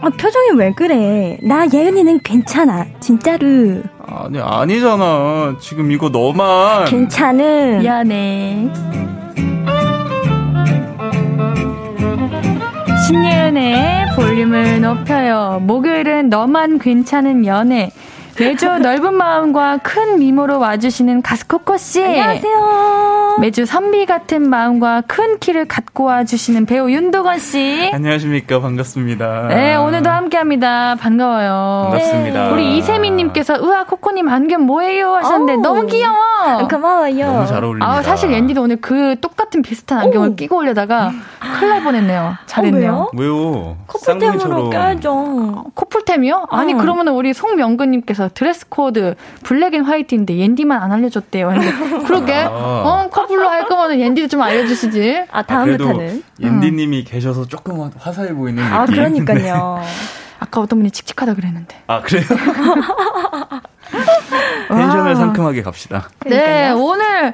S4: 아, 표정이 왜 그래? 나 예은이는 괜찮아. 진짜로.
S3: 아니 아니잖아. 지금 이거 너만.
S4: 괜찮은.
S1: 미안해. 신예은의 볼륨을 높여요. 목요일은 너만 괜찮은 연애. 매주 넓은 마음과 큰 미모로 와주시는 가스 코코 씨.
S4: 안녕하세요.
S1: 매주 선비 같은 마음과 큰 키를 갖고 와주시는 배우 윤도건 씨.
S3: 안녕하십니까. 반갑습니다.
S1: 네, 오늘도 함께 합니다. 반가워요.
S3: 반갑습니다.
S1: 네. 우리 이세민님께서, 으아, 코코님 안경 뭐예요? 하셨는데,
S4: 오.
S1: 너무 귀여워.
S4: 고마워요.
S3: 너무 잘 어울립니다.
S1: 아, 사실 옌디도 오늘 그 똑같은 비슷한 안경을
S4: 오.
S1: 끼고 오려다가 큰일 날 뻔했네요. 잘했네요.
S4: 어,
S3: 왜요?
S4: 커플템으로
S3: 쌍둥이처럼.
S4: 껴야죠.
S1: 커플템이요? 아니
S4: 응.
S1: 그러면 우리 송명근님께서 드레스 코드 black and white인데 옌디만 안 알려줬대요. <laughs> 했는데 그러게
S3: 아.
S1: 어 커플로 할 거면 옌디도 좀 알려주시지.
S4: 아,
S3: 아,
S4: 다음부터는.
S3: 옌디님이 계셔서 조금 화사해 보이는 느낌.
S4: 아, 그러니까요. <laughs>
S1: 아까 어떤 분이 칙칙하다 그랬는데.
S3: 아 그래요? <laughs> 텐션을 상큼하게 갑시다.
S1: 네 오늘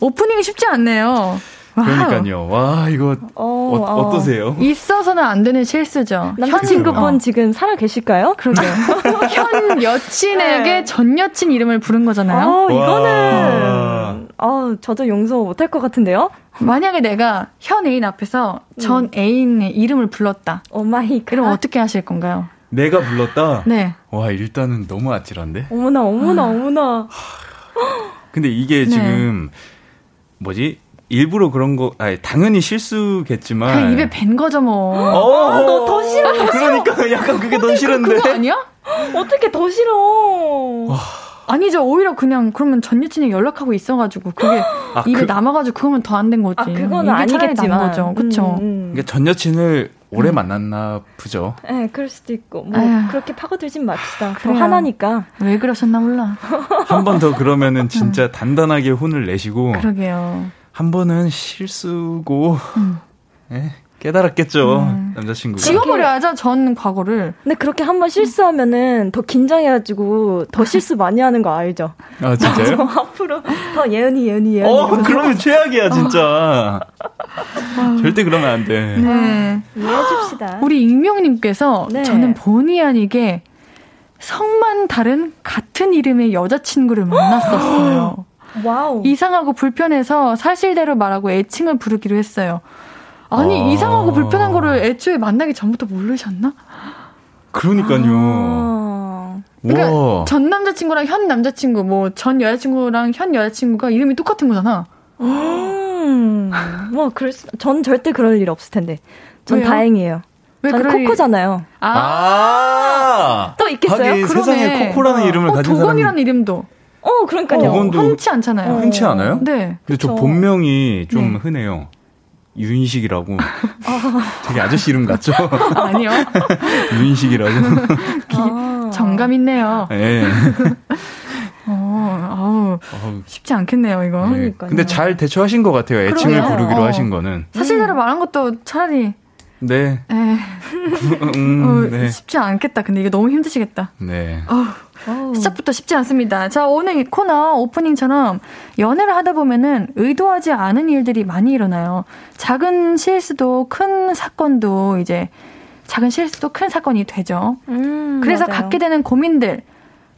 S1: 오프닝이 쉽지 않네요.
S3: 그러니까요. 와 이거
S4: 어,
S3: 어,
S4: 어.
S3: 어떠세요?
S1: 있어서는 안 되는 실수죠.
S4: 남자친구분
S1: 현- 어,
S4: 지금 살아 계실까요?
S1: 그러게요. <laughs> 현 여친에게
S4: 네.
S1: 전 여친 이름을 부른 거잖아요.
S4: 어,
S3: 와.
S4: 이거는, 어, 저도 용서 못할 것 같은데요?
S1: 만약에 내가 현 애인 앞에서 전 애인의 이름을 불렀다.
S4: oh my god.
S1: 그럼 어떻게 하실 건가요?
S3: 내가 불렀다.
S1: 네.
S3: 와 일단은 너무 아찔한데.
S4: 어머나, 어머나,
S1: 아.
S4: 어머나.
S3: 근데 이게
S1: 네.
S3: 지금 뭐지? 일부러 그런 거, 아니 당연히 실수겠지만.
S1: 그냥 입에 밴 거죠 뭐.
S3: 어,
S4: 아, 너더 싫어, 더
S3: 그러니까 약간 그게 더 싫은데.
S1: 그거 아니야?
S4: 어떻게 더 싫어.
S1: 아니죠. 오히려 그냥 그러면 전 여친이 연락하고 있어가지고 그게
S3: 아,
S1: 입에
S3: 그-
S1: 남아가지고 그거면 더 안 된 거지.
S4: 아,
S1: 차라리
S4: 아니겠지만.
S1: 난 거죠. 그쵸?
S4: 음, 음.
S3: 그러니까 전 여친을 오래 만났나 보죠.
S4: 네, 그럴 수도 있고. 뭐,
S1: 아휴.
S4: 그렇게 파고들진 맙시다. 더
S1: 그래요.
S4: 하나니까.
S1: 왜 그러셨나 몰라.
S3: 한 번 더 그러면은 진짜 단단하게 혼을 내시고
S1: 그러게요.
S3: 한 번은 실수고
S1: 음. <laughs>
S3: 예, 깨달았겠죠 남자친구가.
S1: 지워버려야죠. 전 과거를.
S4: 근데 그렇게 한 번 실수하면은 더 긴장해가지고 더 실수 많이 하는 거 알죠? <laughs>
S3: 아 진짜요?
S4: 앞으로 더 예은이, 예은이, 예은이.
S3: 어 그러면 최악이야 진짜. <laughs> 절대 그러면 안 돼.
S1: 네.
S4: 이해해줍시다.
S1: 우리 익명님께서
S4: 네.
S1: 저는 본의 아니게 성만 다른 같은 이름의 여자친구를 <gasps> 만났었어요.
S4: wow.
S1: 이상하고 불편해서 사실대로 말하고 애칭을 부르기로 했어요. 아니,
S3: 아.
S1: 이상하고 불편한 거를 애초에 만나기 전부터 모르셨나?
S3: 그러니까요.
S4: 아.
S1: 그러니까
S3: 와.
S1: 전 남자친구랑 현 남자친구, 뭐, 전 여자친구랑 현 여자친구가 이름이 똑같은 거잖아.
S4: 음. 뭐, 그럴 수, 전 절대 그럴 일 없을 텐데. 전
S1: 왜요?
S4: 다행이에요.
S1: 왜
S4: 저는
S1: 그럴 일-
S4: 코코잖아요.
S1: 아,
S3: 아.
S4: 또 있겠어요?
S3: 하긴
S1: 그러네.
S3: 세상에 코코라는 이름을
S1: 어,
S3: 가진 사람이
S1: 도건이라는 이름도.
S4: 어, 그러니까요.
S3: 어,
S1: 흔치 않잖아요.
S4: 어.
S3: 흔치 않아요?
S1: 네.
S3: 근데 저
S4: 그쵸.
S3: 본명이 좀
S1: 네.
S3: 흔해요. <laughs> 윤식이라고. 되게 아저씨 이름 같죠? <laughs>
S1: 아니요. <laughs>
S3: 윤식이라고.
S4: 아.
S1: 정감 있네요.
S3: 예.
S1: 어, 아우,
S3: 어우,
S1: 쉽지 않겠네요, 이거.
S3: 네.
S4: 그러니까요.
S3: 근데 잘 대처하신 것 같아요. 애칭을
S1: 그러게요.
S3: 부르기로
S1: 어.
S3: 하신 거는.
S1: 사실대로 말한 것도 차라리,
S3: 네.
S1: 에,
S3: 음,
S1: 어,
S3: 네.
S1: 쉽지 않겠다. 근데 이게 너무 힘드시겠다.
S3: 네.
S4: 어 우.
S1: 시작부터 쉽지 않습니다. 자, 오늘 이 코너 오프닝처럼 연애를 하다 보면은 의도하지 않은 일들이 많이 일어나요. 작은 실수도 큰 사건도 이제 작은 실수도 큰 사건이 되죠.
S4: 음,
S1: 그래서
S4: 맞아요.
S1: 갖게 되는 고민들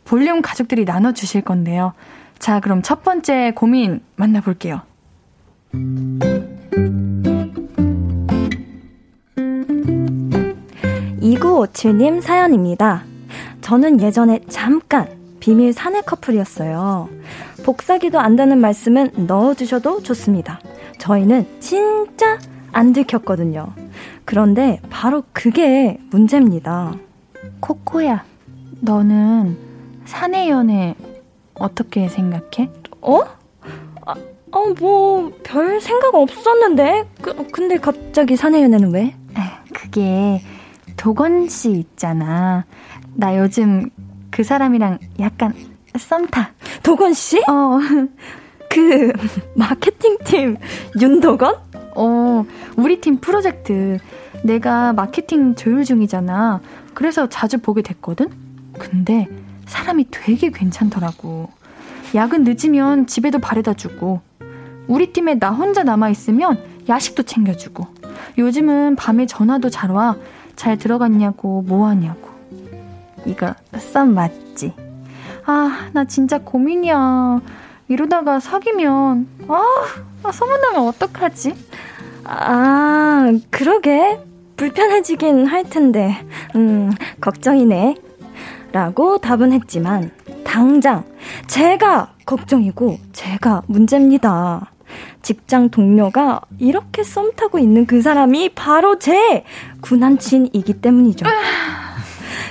S1: 볼륨 가족들이 나눠 주실 건데요. 자, 그럼 첫 번째 고민 만나 볼게요.
S4: 2957님 사연입니다. 저는 예전에 잠깐 비밀 사내 커플이었어요. 복사기도 안다는 말씀은 넣어주셔도 좋습니다. 저희는 진짜 안 들켰거든요. 그런데 바로 그게 문제입니다.
S1: 코코야, 너는 사내 연애 어떻게 생각해?
S4: 어? 아, 어, 뭐, 별 생각 없었는데? 그, 근데 갑자기 사내 연애는 왜?
S1: 그게 도건 씨 있잖아. 나 요즘 그 사람이랑 약간 썸 타.
S4: 도건 씨?
S1: 어, <laughs>
S4: 그, 마케팅팀 윤도건?
S1: 어, 우리 팀 프로젝트 내가 마케팅 조율 중이잖아. 그래서 자주 보게 됐거든? 근데 사람이 되게 괜찮더라고. 야근 늦으면 집에도 바래다 주고, 우리 팀에 나 혼자 남아있으면 야식도 챙겨주고, 요즘은 밤에 전화도 잘 와. 잘 들어갔냐고, 뭐 하냐고. 이거 썸 맞지? 아, 나 진짜 고민이야. 이러다가 사귀면, 아, 나 소문나면 어떡하지?
S4: 아, 그러게. 불편해지긴 할 텐데, 음, 걱정이네. 라고 답은 했지만, 당장, 제가 걱정이고, 제가 문제입니다. 직장 동료가 이렇게 썸 타고 있는 그 사람이 바로 제 구남친이기 때문이죠.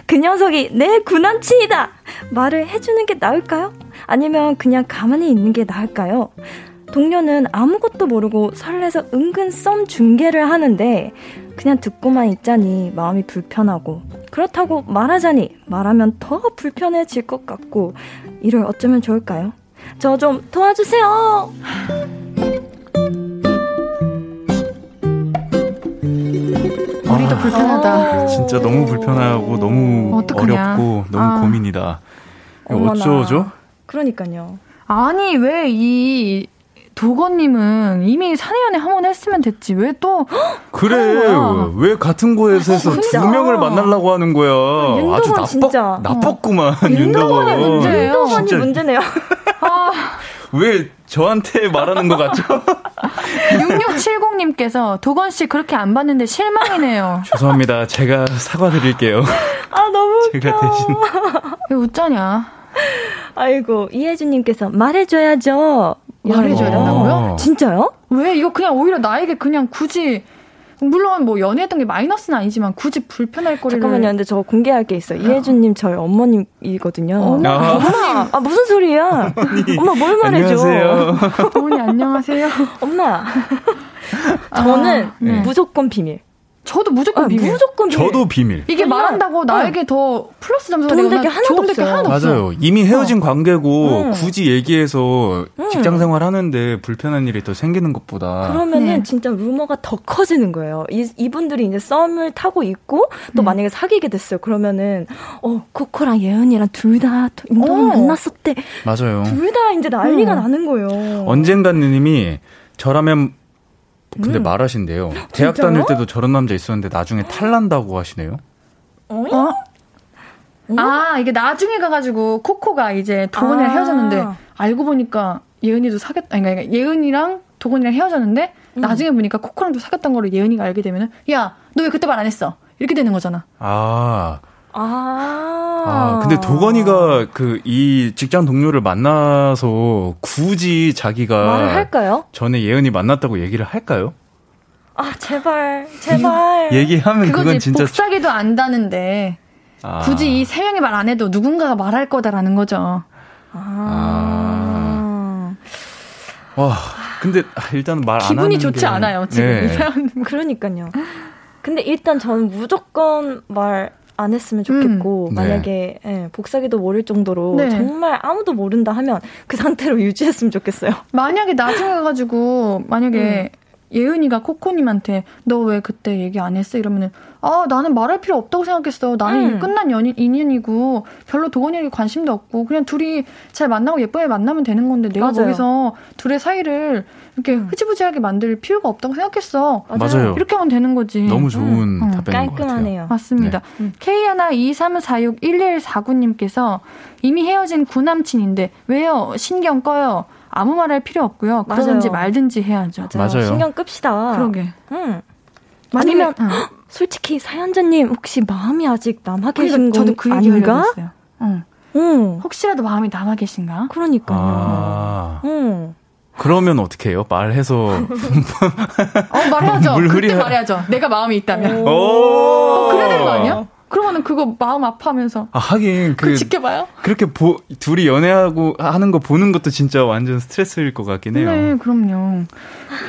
S4: 그 녀석이 내 구남친이다! 말을 해주는 게 나을까요? 아니면 그냥 가만히 있는 게 나을까요? 동료는 아무것도 모르고 설레서 은근 썸 중계를 하는데 그냥 듣고만 있자니 마음이 불편하고 그렇다고 말하자니 말하면 더 불편해질 것 같고 이를 어쩌면 좋을까요? 저 좀 도와주세요.
S1: 우리도 아, 불편하다.
S3: 진짜 너무 불편하고 너무 어떡하냐. 어렵고 너무 아. 고민이다. 어쩌죠?
S4: 그러니까요.
S1: 아니 왜이 도건님은 이미 사내연애 한 번 했으면 됐지. 왜 또. <gasps>
S3: 그래. 왜 같은 곳에서 두 명을 만나려고 하는 거야. 아주 나빴, 진짜. 나빴구만, 어.
S4: 윤도건이 문제예요. 윤도건이 문제네요. 아. <laughs>
S3: 왜 저한테 <laughs> 말하는 것 같죠?
S1: 6670님께서 도건 씨 그렇게 안 봤는데 실망이네요. <laughs>
S3: 죄송합니다. 제가 사과드릴게요.
S4: 아, 너무
S3: 제가 웃겨. 대신.
S1: 왜 웃자냐?
S4: 아이고, 이혜주님께서 말해줘야죠.
S1: 말해줘야 된다고요?
S4: 진짜요?
S1: 왜? 이거 그냥 오히려 나에게 그냥 굳이 물론 뭐 연애했던 게 마이너스는 아니지만 굳이 불편할 거리를
S4: 잠깐만요. 근데 저 공개할 게 있어요. 이혜준님 저희 어머님이거든요. 어머, 아. 엄마, 아 무슨 소리야? 엄마 뭘 말해줘?
S3: 안녕하세요.
S1: 어머니 안녕하세요.
S4: 엄마. <laughs> 저는 아, 네. 무조건 비밀.
S1: 저도 무조건 아, 비밀.
S4: 무조건
S3: 비밀. 저도 비밀.
S1: 이게 말한다고 나에게 어. 더 플러스 점수가 좋은 게 하나도 없어요. 하나도
S3: 맞아요. 없어. 이미 헤어진 어. 관계고 어. 굳이 얘기해서 음. 직장 생활 하는데 불편한 일이 더 생기는 것보다
S4: 그러면은 네. 진짜 루머가 더 커지는 거예요. 이, 이분들이 이제 썸을 타고 있고 또 네. 만약에 사귀게 됐어요. 그러면은 어 코코랑 예은이랑 둘 다 인도를 어. 만났었대.
S3: 맞아요.
S4: 둘 다 이제 난리가 음. 나는 거예요.
S3: 언젠간 님이 저라면 근데 음. 말하신대요. 대학? 다닐 때도 저런 남자 있었는데 나중에 탈난다고 하시네요.
S1: 어? 어? 아, 이게 나중에 가가지고 코코가 이제 도건이랑 아. 헤어졌는데 알고 보니까 예은이도 사귀었, 아니, 그러니까 예은이랑 도건이랑 헤어졌는데 음. 나중에 보니까 코코랑도 사귀었던 거를 예은이가 알게 되면은 야, 너 왜 그때 말 안 했어? 이렇게 되는 거잖아.
S3: 아. 아. 아, 근데 도건이가 그 이 직장 동료를 만나서 굳이 자기가
S4: 말을 할까요?
S3: 전에 예은이 만났다고 얘기를 할까요?
S4: 아, 제발, 제발.
S3: 얘기하면 그건 진짜
S1: 복사기도 안다는데 아. 굳이 이 세 명이 말 안 해도 누군가가 말할 거다라는 거죠. 아.
S3: 아. 와, 근데 일단은 말안 하는
S1: 기분이 좋지 게... 않아요, 지금. 네.
S4: 그러니까요. 근데 일단 저는 무조건 말 안 했으면 좋겠고 음. 만약에 네. 예, 복사기도 모를 정도로 네. 정말 아무도 모른다 하면 그 상태로 <laughs> 유지했으면 좋겠어요.
S1: 만약에 나중에 가지고 만약에 음. 예은이가 코코님한테 너 왜 그때 얘기 안 했어 이러면은 아 나는 말할 필요 없다고 생각했어 나는 음. 끝난 연인 인연이고 별로 도건이에게 관심도 없고 그냥 둘이 잘 만나고 예쁘게 만나면 되는 건데 내가 맞아요. 거기서 둘의 사이를 이렇게 음. 흐지부지하게 만들 필요가 없다고 생각했어.
S3: 맞아요.
S1: 이렇게 하면 되는 거지.
S3: 너무 좋은 음. 답변인
S4: 깔끔하네요.
S1: 맞습니다. 네. 음. K 하나 23461149님께서 이미 헤어진 구남친인데 왜요? 신경 꺼요. 아무 말 할 필요 없고요. 그러든지 말든지 해야죠.
S3: 맞아요. 맞아요.
S4: 신경 끕시다.
S1: 그러게.
S4: 응. 아니면 응. <gasps> 솔직히 사연자님 혹시 마음이 아직 남아 그러니까 계신 그러니까 저도 그 아닌가?
S1: 응. 응. 혹시라도 마음이 남아 계신가?
S4: 그러니까요. 아. 응.
S3: 그러면 어떻게 해요? 말해서. <laughs>
S1: 어, 말해야죠. 그때 말해야죠. 내가 마음이 있다면. 오. 어, 그래야 되는 거 아니야? 그러면은 그거 마음 아파하면서.
S3: 아, 하긴.
S1: 그, 지켜봐요?
S3: 그렇게 보, 둘이 연애하고 하는 거 보는 것도 진짜 완전 스트레스일 것 같긴 해요.
S1: 네, 그럼요.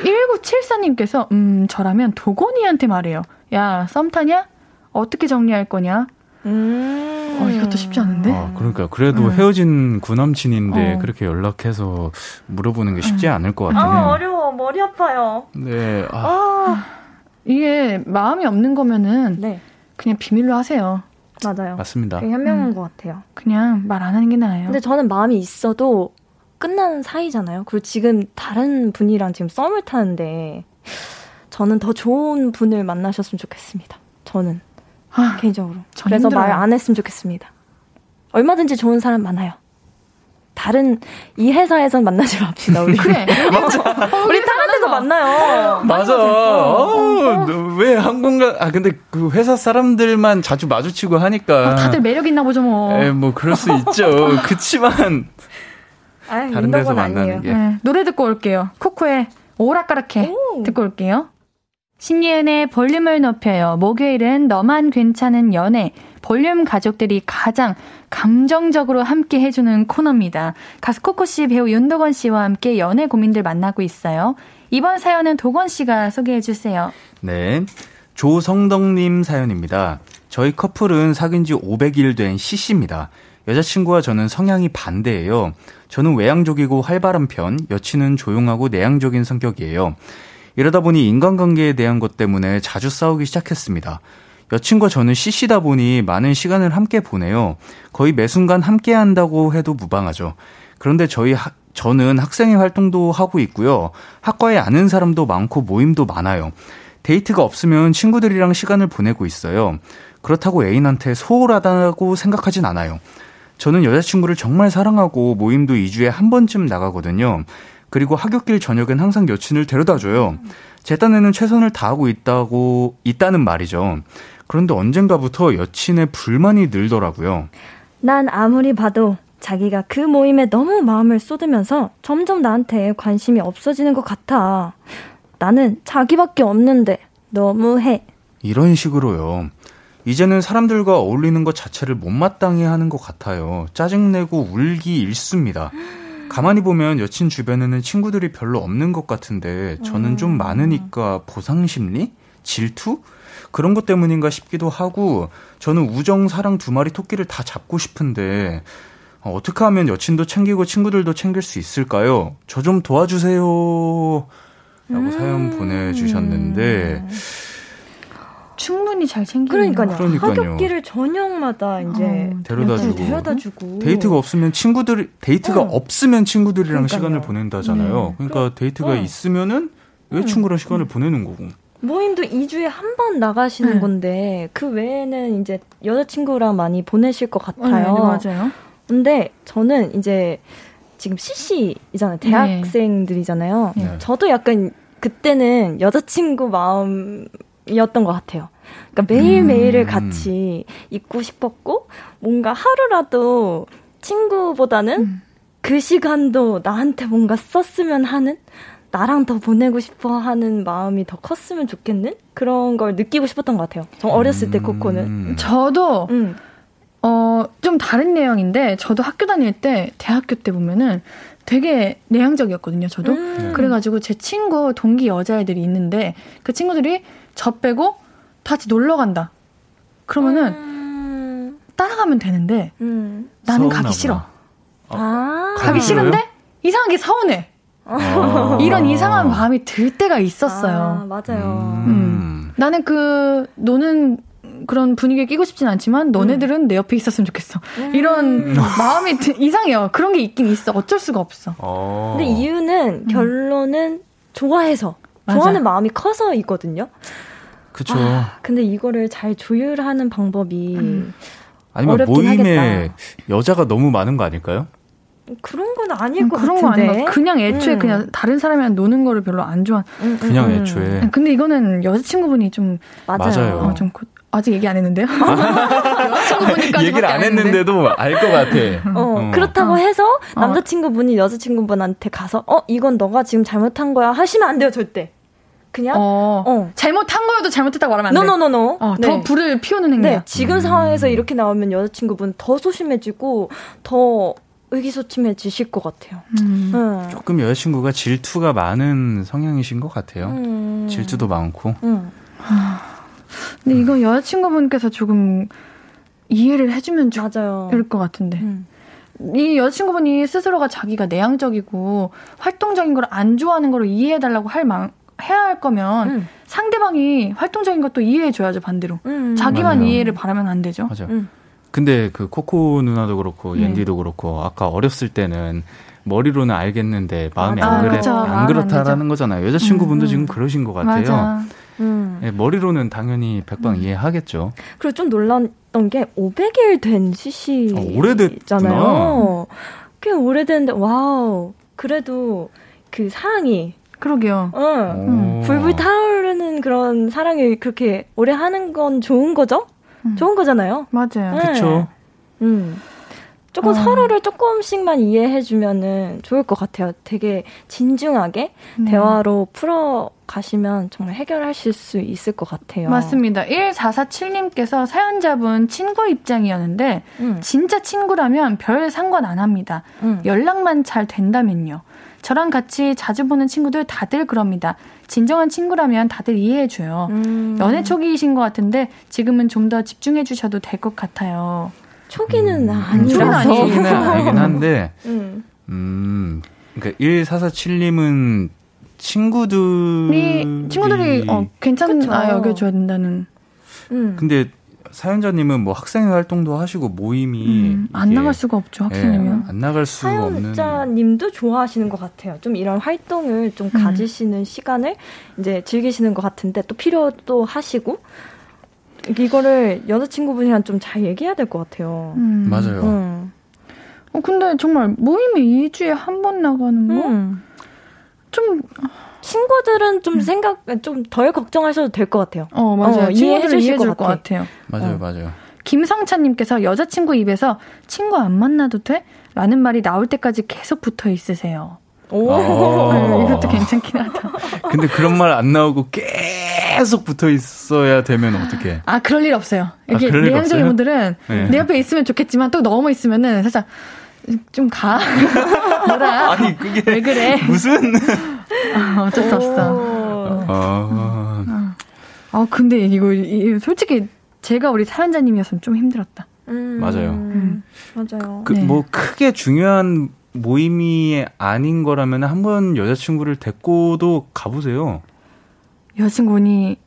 S1: 1974님께서, 음, 저라면 도건이한테 말해요. 야, 썸 타냐? 어떻게 정리할 거냐? 음. 어, 이것도 쉽지 않은데?
S3: 아, 그러니까. 그래도 음. 헤어진 구남친인데 어. 그렇게 연락해서 물어보는 게 쉽지 음. 않을 것 같긴 해요.
S4: 아, 어려워. 머리 아파요.
S3: 네. 아.
S1: 아. 이게 마음이 없는 거면은 네. 그냥 비밀로 하세요.
S4: 맞아요.
S3: 맞습니다.
S4: 그게 현명한 음. 것 같아요.
S1: 그냥 말 안 하는 게 나아요.
S4: 근데 저는 마음이 있어도 끝난 사이잖아요. 그리고 지금 다른 분이랑 지금 썸을 타는데 저는 더 좋은 분을 만나셨으면 좋겠습니다. 저는. 아, 개인적으로. 그래서 말 안 했으면 좋겠습니다. 얼마든지 좋은 사람 많아요. 다른 이 회사에선 만나지 맙시다 우리.
S1: 그래. <laughs>
S4: 맞아. 어, 우리 다른 데서 만나요.
S3: 맞아. 어, 어, 왜 한국가 아 근데 그 회사 사람들만 자주 마주치고 하니까
S1: 어, 다들 매력 있나 보죠 뭐.
S3: 에, 뭐 그럴 수 있죠. <laughs> 그치만
S4: 아유,
S3: 다른 데서 만나는
S4: 아니에요.
S3: 게.
S1: 네, 노래 듣고 올게요. 코코의 오락가락해
S4: 오.
S1: 듣고 올게요. 신예은의 볼륨을 높여요. 목요일은 너만 괜찮은 연애. 볼륨 가족들이 가장 감정적으로 함께 해주는 코너입니다. 가수 코코 씨, 배우 윤도건 씨와 함께 연애 고민들 만나고 있어요. 이번 사연은 도건 씨가 소개해 주세요.
S3: 네. 조성덕님 사연입니다. 저희 커플은 사귄 지 500일 된 CC입니다. 여자친구와 저는 성향이 반대예요. 저는 외향적이고 활발한 편, 여친은 조용하고 내향적인 성격이에요. 이러다 보니 인간관계에 대한 것 때문에 자주 싸우기 시작했습니다. 여친과 저는 CC다 보니 많은 시간을 함께 보내요. 거의 매 순간 함께 한다고 해도 무방하죠. 그런데 저희 하- 저는 학생회 활동도 하고 있고요. 학과에 아는 사람도 많고 모임도 많아요. 데이트가 없으면 친구들이랑 시간을 보내고 있어요. 그렇다고 애인한테 소홀하다고 생각하진 않아요. 저는 여자친구를 정말 사랑하고 모임도 2주에 한 번쯤 나가거든요. 그리고 하굣길 저녁엔 항상 여친을 데려다 줘요. 제 딴에는 최선을 다하고 있다고, 있다는 말이죠. 그런데 언젠가부터 여친의 불만이 늘더라고요.
S4: 난 아무리 봐도 자기가 그 모임에 너무 마음을 쏟으면서 점점 나한테 관심이 없어지는 것 같아. 나는 자기밖에 없는데 너무해.
S3: 이런 식으로요. 이제는 사람들과 어울리는 것 자체를 못마땅해 하는 것 같아요. 짜증내고 울기 일쑤입니다. 가만히 보면 여친 주변에는 친구들이 별로 없는 것 같은데 저는 좀 많으니까 보상 심리? 질투? 그런 것 때문인가 싶기도 하고 저는 우정, 사랑 두 마리 토끼를 다 잡고 싶은데 어, 어떻게 하면 여친도 챙기고 친구들도 챙길 수 있을까요? 저 좀 도와주세요. 라고 사연 보내주셨는데
S1: 충분히 잘 챙기는
S4: 그러니까요.
S3: 그러니까요.
S4: 하굣길을 저녁마다 이제
S1: 어,
S3: 데려다주고.
S4: 데려다주고
S3: 데이트가 없으면 친구들 데이트가
S4: 어.
S3: 없으면 친구들이랑
S4: 그러니까요.
S3: 시간을 보낸다잖아요.
S1: 네.
S3: 그러니까 데이트가
S4: 어.
S3: 있으면은 여자친구랑 시간을 보내는 거고.
S4: 모임도 2주에 한 번 나가시는
S1: 네.
S4: 건데 그 외에는 이제 여자친구랑 많이 보내실 것
S1: 네,
S4: 같아요.
S1: 맞아요.
S4: 근데 저는 이제 지금 CC이잖아요. 대학생들이잖아요.
S1: 네.
S4: 저도 약간 그때는 여자친구 마음이었던 것 같아요. 그러니까 매일매일을
S3: 음.
S4: 같이 있고 싶었고, 뭔가 하루라도 친구보다는
S1: 음.
S4: 그 시간도 나한테 뭔가 썼으면 하는? 나랑 더 보내고 싶어 하는 마음이 더 컸으면 좋겠는? 그런 걸 느끼고 싶었던 것 같아요. 저 어렸을 때 코코는.
S3: 음.
S1: 저도
S4: 음.
S1: 어, 좀 다른 내용인데, 저도 학교 다닐 때, 대학교 때 보면은 되게 내향적이었거든요, 저도.
S4: 음.
S1: 그래가지고 제 친구, 동기 여자애들이 있는데, 그 친구들이 저 빼고 다 같이 놀러 간다. 그러면은
S4: 음.
S1: 따라가면 되는데,
S4: 음.
S1: 나는
S3: 서운하구나.
S1: 가기 싫어.
S4: 아.
S1: 가기
S3: 가기?
S1: 싫은데, 이상하게 서운해.
S3: 아.
S1: 이런 이상한 마음이 들 때가 있었어요.
S4: 아, 맞아요.
S3: 음.
S1: 나는 그, 노는 그런 분위기에 끼고 싶진 않지만, 너네들은 내 옆에 있었으면 좋겠어.
S4: 음.
S1: 이런 마음이 드- 이상해요. 그런 게 있긴 있어. 어쩔 수가 없어.
S3: 어.
S4: 근데 이유는 결론은 좋아해서
S1: 맞아.
S4: 좋아하는 마음이 커서이거든요.
S3: 그쵸.
S4: 아, 근데 이거를 잘 조율하는 방법이
S1: 음.
S3: 아니면
S4: 어렵긴
S3: 모임에
S4: 하겠다.
S3: 여자가 너무 많은 거 아닐까요?
S4: 그런 건 아닐 것
S1: 음, 그런 거
S4: 같은데.
S1: 아닌 것 그냥 애초에
S4: 음.
S1: 그냥 다른 사람이랑 노는 거를 별로 안 좋아.
S4: 음, 음,
S3: 그냥
S4: 음.
S3: 애초에.
S1: 근데 이거는 여자친구분이 좀,
S4: 맞아요.
S1: 어, 좀, 고- 아직 얘기 안 했는데요? 여자친구분이까지 <laughs> <laughs>
S3: 얘기를 안 했는데도 알 것 같아.
S4: 어,
S3: 어.
S4: 그렇다고
S1: 어.
S4: 해서
S1: 어.
S4: 남자친구분이 여자친구분한테 가서 어 이건 너가 지금 잘못한 거야 하시면 안 돼요 절대. 그냥
S1: 어,
S4: 어.
S1: 잘못한 거여도 잘못했다고 말하면 안 돼.
S4: no no no no.
S1: 어,
S4: 네.
S1: 더 불을 피우는 행위야.
S4: 네, 지금
S3: 음.
S4: 상황에서 이렇게 나오면 여자친구분 더 소심해지고 더 의기소침해지실 것 같아요.
S1: 음.
S4: 음.
S3: 조금 여자친구가 질투가 많은 성향이신 것 같아요.
S4: 음.
S3: 질투도 많고.
S4: 음.
S1: 근데 이거 여자친구분께서 조금 이해를 해주면 좋을
S4: 맞아요.
S1: 것 같은데.
S4: 음.
S1: 이 여자친구분이 스스로가 자기가 내향적이고 활동적인 걸 안 좋아하는 걸 이해해달라고 할 마, 해야 할 거면
S4: 음.
S1: 상대방이 활동적인 것도 이해해줘야죠 반대로.
S4: 음.
S1: 자기만
S3: 맞아요.
S1: 이해를 바라면 안 되죠.
S3: 맞아.
S4: 음.
S3: 근데 그 코코 누나도 그렇고
S1: 네.
S3: 옌디도 그렇고 아까 어렸을 때는 머리로는 알겠는데 마음이
S4: 아,
S3: 안 그래
S1: 그쵸. 안안
S3: 그렇다라는 거잖아요. 여자친구분도
S1: 음, 음.
S3: 지금 그러신 것 같아요.
S1: 맞아.
S4: 음.
S3: 예, 머리로는 당연히 백방 이해하겠죠.
S4: 그리고 좀 놀랐던 게 500일 된 CC.
S3: 아, 오래됐구나.
S4: 잖아요. 꽤 오래됐는데, wow. 그래도 그 사랑이,
S1: 그러게요.
S4: 응.
S3: 오.
S4: 불불 타오르는 그런 사랑을 그렇게 오래 하는 건 좋은 거죠?
S1: 음.
S4: 좋은 거잖아요.
S1: 맞아요.
S4: 네.
S3: 그쵸.
S4: 음. 조금 어. 서로를 조금씩만 이해해주면은 좋을 것 같아요. 되게 진중하게 네. 대화로 풀어 가시면 정말 해결하실 수 있을 것 같아요.
S1: 맞습니다. 1447님께서 사연자분 친구 입장이었는데, 음. 진짜 친구라면 별 상관 안 합니다. 음. 연락만 잘 된다면요. 저랑 같이 자주 보는 친구들 다들 그럽니다. 진정한 친구라면 다들 이해해줘요. 음. 연애 초기이신 것 같은데 지금은 좀 더 집중해 주셔도 될 것 같아요.
S4: 초기는 음. 아니라서.
S3: 초기는 아니긴 <laughs> 한데, 음, 음 그러니까 1447님은 친구들이
S1: 친구들이 어, 괜찮아 여겨줘야 된다는.
S3: 음. 근데 사연자님은 뭐 학생 활동도 하시고 모임이
S1: 음, 안 나갈 수가 없죠 학생이면
S3: 예, 안 나갈 수가
S4: 없는 사연자님도 좋아하시는 것 같아요. 좀 이런 활동을 좀 음. 가지시는 시간을 이제 즐기시는 것 같은데 또 필요도 하시고 이거를 여자친구분이랑 좀 잘 얘기해야 될 것 같아요.
S3: 음. 맞아요. 음.
S1: 어 근데 정말 모임이 2주에 한 번 나가는 거? 음. 좀
S4: 친구들은 좀 음. 생각 좀 덜 걱정하셔도 될 것 같아요.
S1: 어 맞아요. 어, 이해해 주실 것, 것 같아요.
S3: 맞아요, 어. 맞아요.
S1: 김성찬님께서 여자친구 입에서 친구 안 만나도 돼? 라는 말이 나올 때까지 계속 붙어 있으세요. 오, 아. 네, 이것도 괜찮긴 하다. <laughs>
S3: 근데 그런 말 안 나오고 계속 붙어 있어야 되면 어떻게?
S1: 아, 그럴 일 없어요. 이게 아, 내향적인 분들은 네. 내 옆에 있으면 좋겠지만 또 너무 있으면은 살짝 좀 가. <laughs> 뭐라?
S3: 아니, 그게.
S1: 왜 그래?
S3: 무슨.
S1: 아, <laughs> 어쩔 수 없어. 어. 아. 아, 근데 이거, 이, 솔직히 제가 우리 사연자님이었으면 좀 힘들었다.
S3: 음, 맞아요. 음.
S4: 맞아요.
S3: 그, 네. 뭐, 크게 중요한 모임이 아닌 거라면 한 번 여자친구를 데리고도 가보세요.
S1: 여자친구분이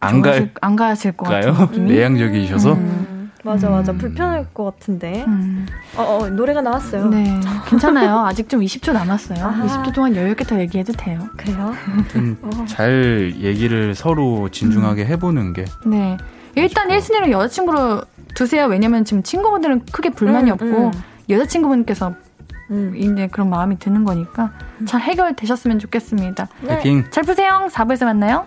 S3: 안 갈,
S1: 안 가실 것 같아요.
S3: 내향적이셔서? 음.
S4: 맞아 맞아 음. 불편할 것 같은데. 음. 어, 어, 노래가 나왔어요.
S1: 네 괜찮아요. <laughs> 아직 좀 20초 남았어요. 아하. 20초 동안 여유 있게 더 얘기해도 돼요.
S4: 그래요? <laughs>
S3: 어. 잘 얘기를 서로 진중하게 음. 해보는 게.
S1: 네 일단 1순위로 여자친구로 두세요. 왜냐면 지금 친구분들은 크게 불만이 음, 없고 음. 여자친구분께서 음. 이제 그런 마음이 드는 거니까 잘 해결되셨으면 좋겠습니다.
S3: 네.
S1: 잘 푸세요. 4부에서 만나요.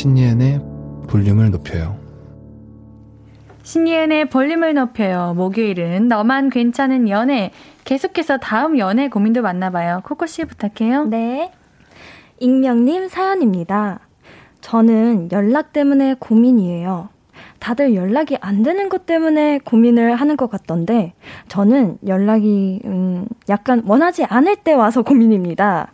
S3: 신예은의 볼륨을 높여요.
S1: 신예은의 볼륨을 높여요. 목요일은 너만 괜찮은 연애. 계속해서 다음 연애 고민도 만나봐요. 코코씨 부탁해요.
S4: 네. 익명님 사연입니다. 저는 연락 때문에 고민이에요. 다들 연락이 안 되는 것 때문에 고민을 하는 것 같던데, 저는 연락이, 음, 약간 원하지 않을 때 와서 고민입니다.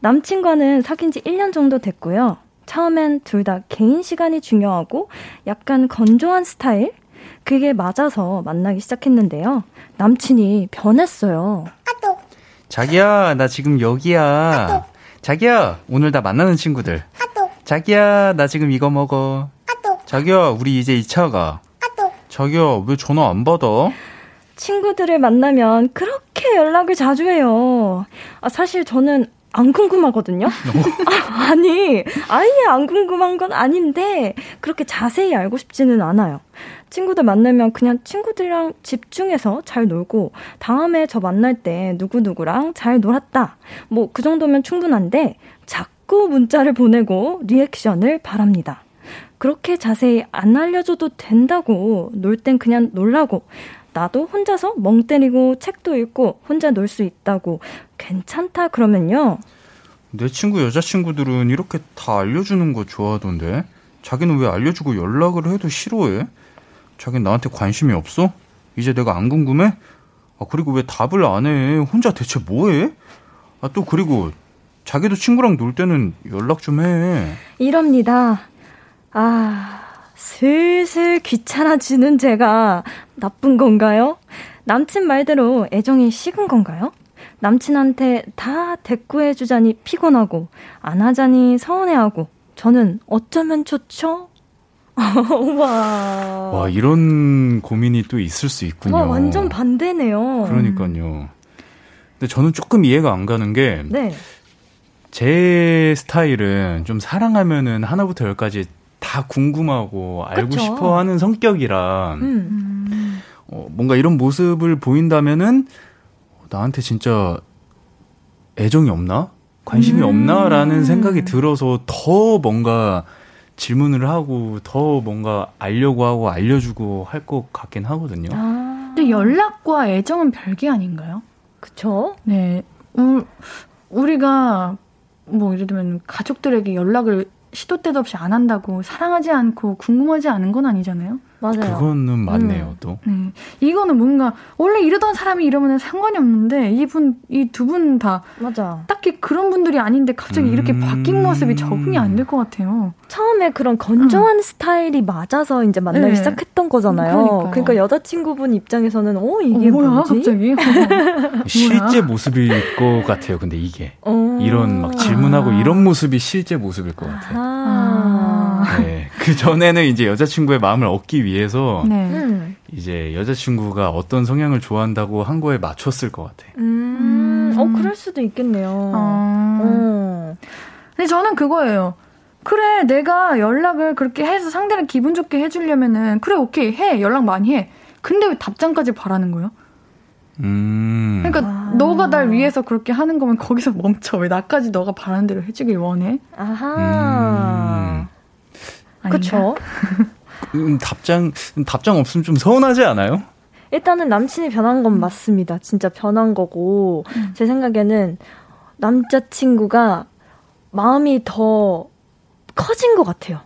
S4: 남친과는 사귄 지 1년 정도 됐고요. 처음엔 둘 다 개인 시간이 중요하고 약간 건조한 스타일? 그게 맞아서 만나기 시작했는데요. 남친이 변했어요. 아또.
S3: 자기야, 나 지금 여기야. 아또. 자기야, 오늘 다 만나는 친구들. 아또. 자기야, 나 지금 이거 먹어. 자기야, 우리 이제 2차 가. 자기야, 왜 전화 안 받아?
S4: 친구들을 만나면 그렇게 연락을 자주 해요. 아, 사실 저는 안 궁금하거든요. <laughs> <laughs> 아, 아니, 아예 안 궁금한 건 아닌데 그렇게 자세히 알고 싶지는 않아요. 친구들 만나면 그냥 친구들이랑 집중해서 잘 놀고 다음에 저 만날 때 누구누구랑 잘 놀았다. 뭐 그 정도면 충분한데 자꾸 문자를 보내고 리액션을 바랍니다. 그렇게 자세히 안 알려줘도 된다고. 놀 땐 그냥 놀라고. 나도 혼자서 멍 때리고 책도 읽고 혼자 놀 수 있다고. 괜찮다 그러면요.
S3: 내 친구 여자친구들은 이렇게 다 알려주는 거 좋아하던데. 자기는 왜 알려주고 연락을 해도 싫어해? 자기는 나한테 관심이 없어? 이제 내가 안 궁금해? 아, 그리고 왜 답을 안 해? 혼자 대체 뭐 해? 아, 또 그리고 자기도 친구랑 놀 때는 연락 좀 해.
S4: 이럽니다. 아, 슬슬 귀찮아지는 제가 나쁜 건가요? 남친 말대로 애정이 식은 건가요? 남친한테 다 대꾸해 주자니 피곤하고, 안 하자니 서운해하고, 저는 어쩌면 좋죠? <laughs>
S3: 와. 와, 이런 고민이 또 있을 수 있군요. 와,
S4: 완전 반대네요.
S3: 그러니까요. 근데 저는 조금 이해가 안 가는 게, 네. 제 스타일은 좀 사랑하면은 하나부터 열까지 다 궁금하고 알고 그쵸? 싶어 하는 성격이라, 음. 어, 뭔가 이런 모습을 보인다면은, 나한테 진짜 애정이 없나? 관심이 음. 없나라는 생각이 들어서 더 뭔가 질문을 하고 더 뭔가 알려고 하고 알려주고 할 것 같긴 하거든요. 아.
S1: 근데 연락과 애정은 별개 아닌가요?
S4: 그쵸?
S1: 네. 우, 우리가 뭐 예를 들면 가족들에게 연락을 시도 때도 없이 안 한다고 사랑하지 않고 궁금하지 않은 건 아니잖아요.
S3: 맞아요. 그거는 맞네요, 음. 또. 네.
S1: 이거는 뭔가 원래 이러던 사람이 이러면 상관이 없는데 이분 이 두 분 다
S4: 맞아.
S1: 딱히 그런 분들이 아닌데 갑자기 음. 이렇게 바뀐 모습이 적응이 안 될 것 같아요.
S4: 처음에 그런 건조한 음. 스타일이 맞아서 이제 만나기 네. 시작했던 거잖아요. 그러니까요. 그러니까 여자친구분 입장에서는 어 이게 어, 뭐야 뭐지?
S1: 갑자기 <laughs>
S3: 실제 모습일 것 같아요. 근데 이게 어. 이런 막 질문하고 아. 이런 모습이 실제 모습일 것 같아요. 아. 네. 그 전에는 이제 여자친구의 마음을 얻기 위해서 네. 음. 이제 여자친구가 어떤 성향을 좋아한다고 한 거에 맞췄을 것 같아.
S4: 음. 음. 어, 그럴 수도 있겠네요. 어.
S1: 어. 근데 저는 그거예요. 그래, 내가 연락을 그렇게 해서 상대를 기분 좋게 해주려면은, 그래, 오케이, 해. 연락 많이 해. 근데 왜 답장까지 바라는 거예요? 음. 그러니까 아. 너가 날 위해서 그렇게 하는 거면 거기서 <laughs> 멈춰. 왜 나까지 너가 바라는 대로 해주길 원해?
S4: 아하. 음. 그렇죠. <laughs>
S3: 음, 답장 답장 없으면 좀 서운하지 않아요?
S4: 일단은 남친이 변한 건 맞습니다. 진짜 변한 거고 음. 제 생각에는 남자친구가 마음이 더 커진 것 같아요.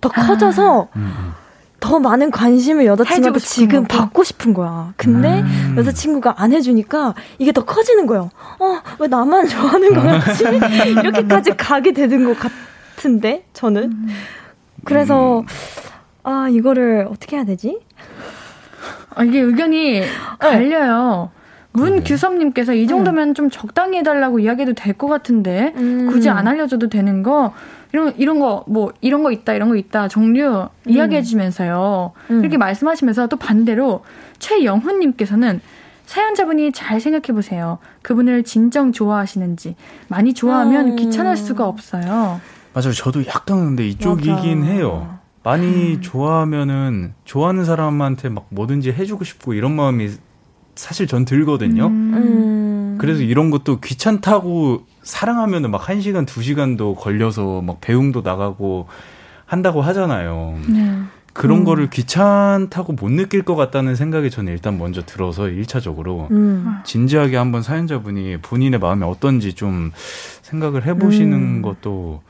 S4: 더 아. 커져서 음, 음. 더 많은 관심을 여자친구한테 지금 거고. 받고 싶은 거야. 근데 음. 여자친구가 안 해주니까 이게 더 커지는 거예요. 어, 왜 나만 좋아하는 거 같지? <laughs> 이렇게까지 가게 되는 것 같은데, 저는. 음. 그래서 음. 아 이거를 어떻게 해야 되지?
S1: 아, 이게 의견이 네. 갈려요. 문규섭님께서 이 정도면 음. 좀 적당히 해달라고 이야기해도 될 것 같은데 음. 굳이 안 알려줘도 되는 거 이런 이런 거 뭐 이런 거 있다 이런 거 있다 종류 음. 이야기해주면서요 음. 이렇게 말씀하시면서 또 반대로 최영훈님께서는 사연자분이 잘 생각해 보세요. 그분을 진정 좋아하시는지 많이 좋아하면 음. 귀찮을 수가 없어요.
S3: 맞아요. 저도 약간 근데 이쪽이긴 맞아. 해요. 많이 음. 좋아하면은 좋아하는 사람한테 막 뭐든지 해주고 싶고 이런 마음이 사실 전 들거든요. 음. 음. 그래서 이런 것도 귀찮다고 사랑하면은 막 1시간, 2시간도 걸려서 막 배웅도 나가고 한다고 하잖아요. 네. 그런 음. 거를 귀찮다고 못 느낄 것 같다는 생각이 저는 일단 먼저 들어서 1차적으로 음. 진지하게 한번 사연자분이 본인의 마음이 어떤지 좀 생각을 해보시는 음. 것도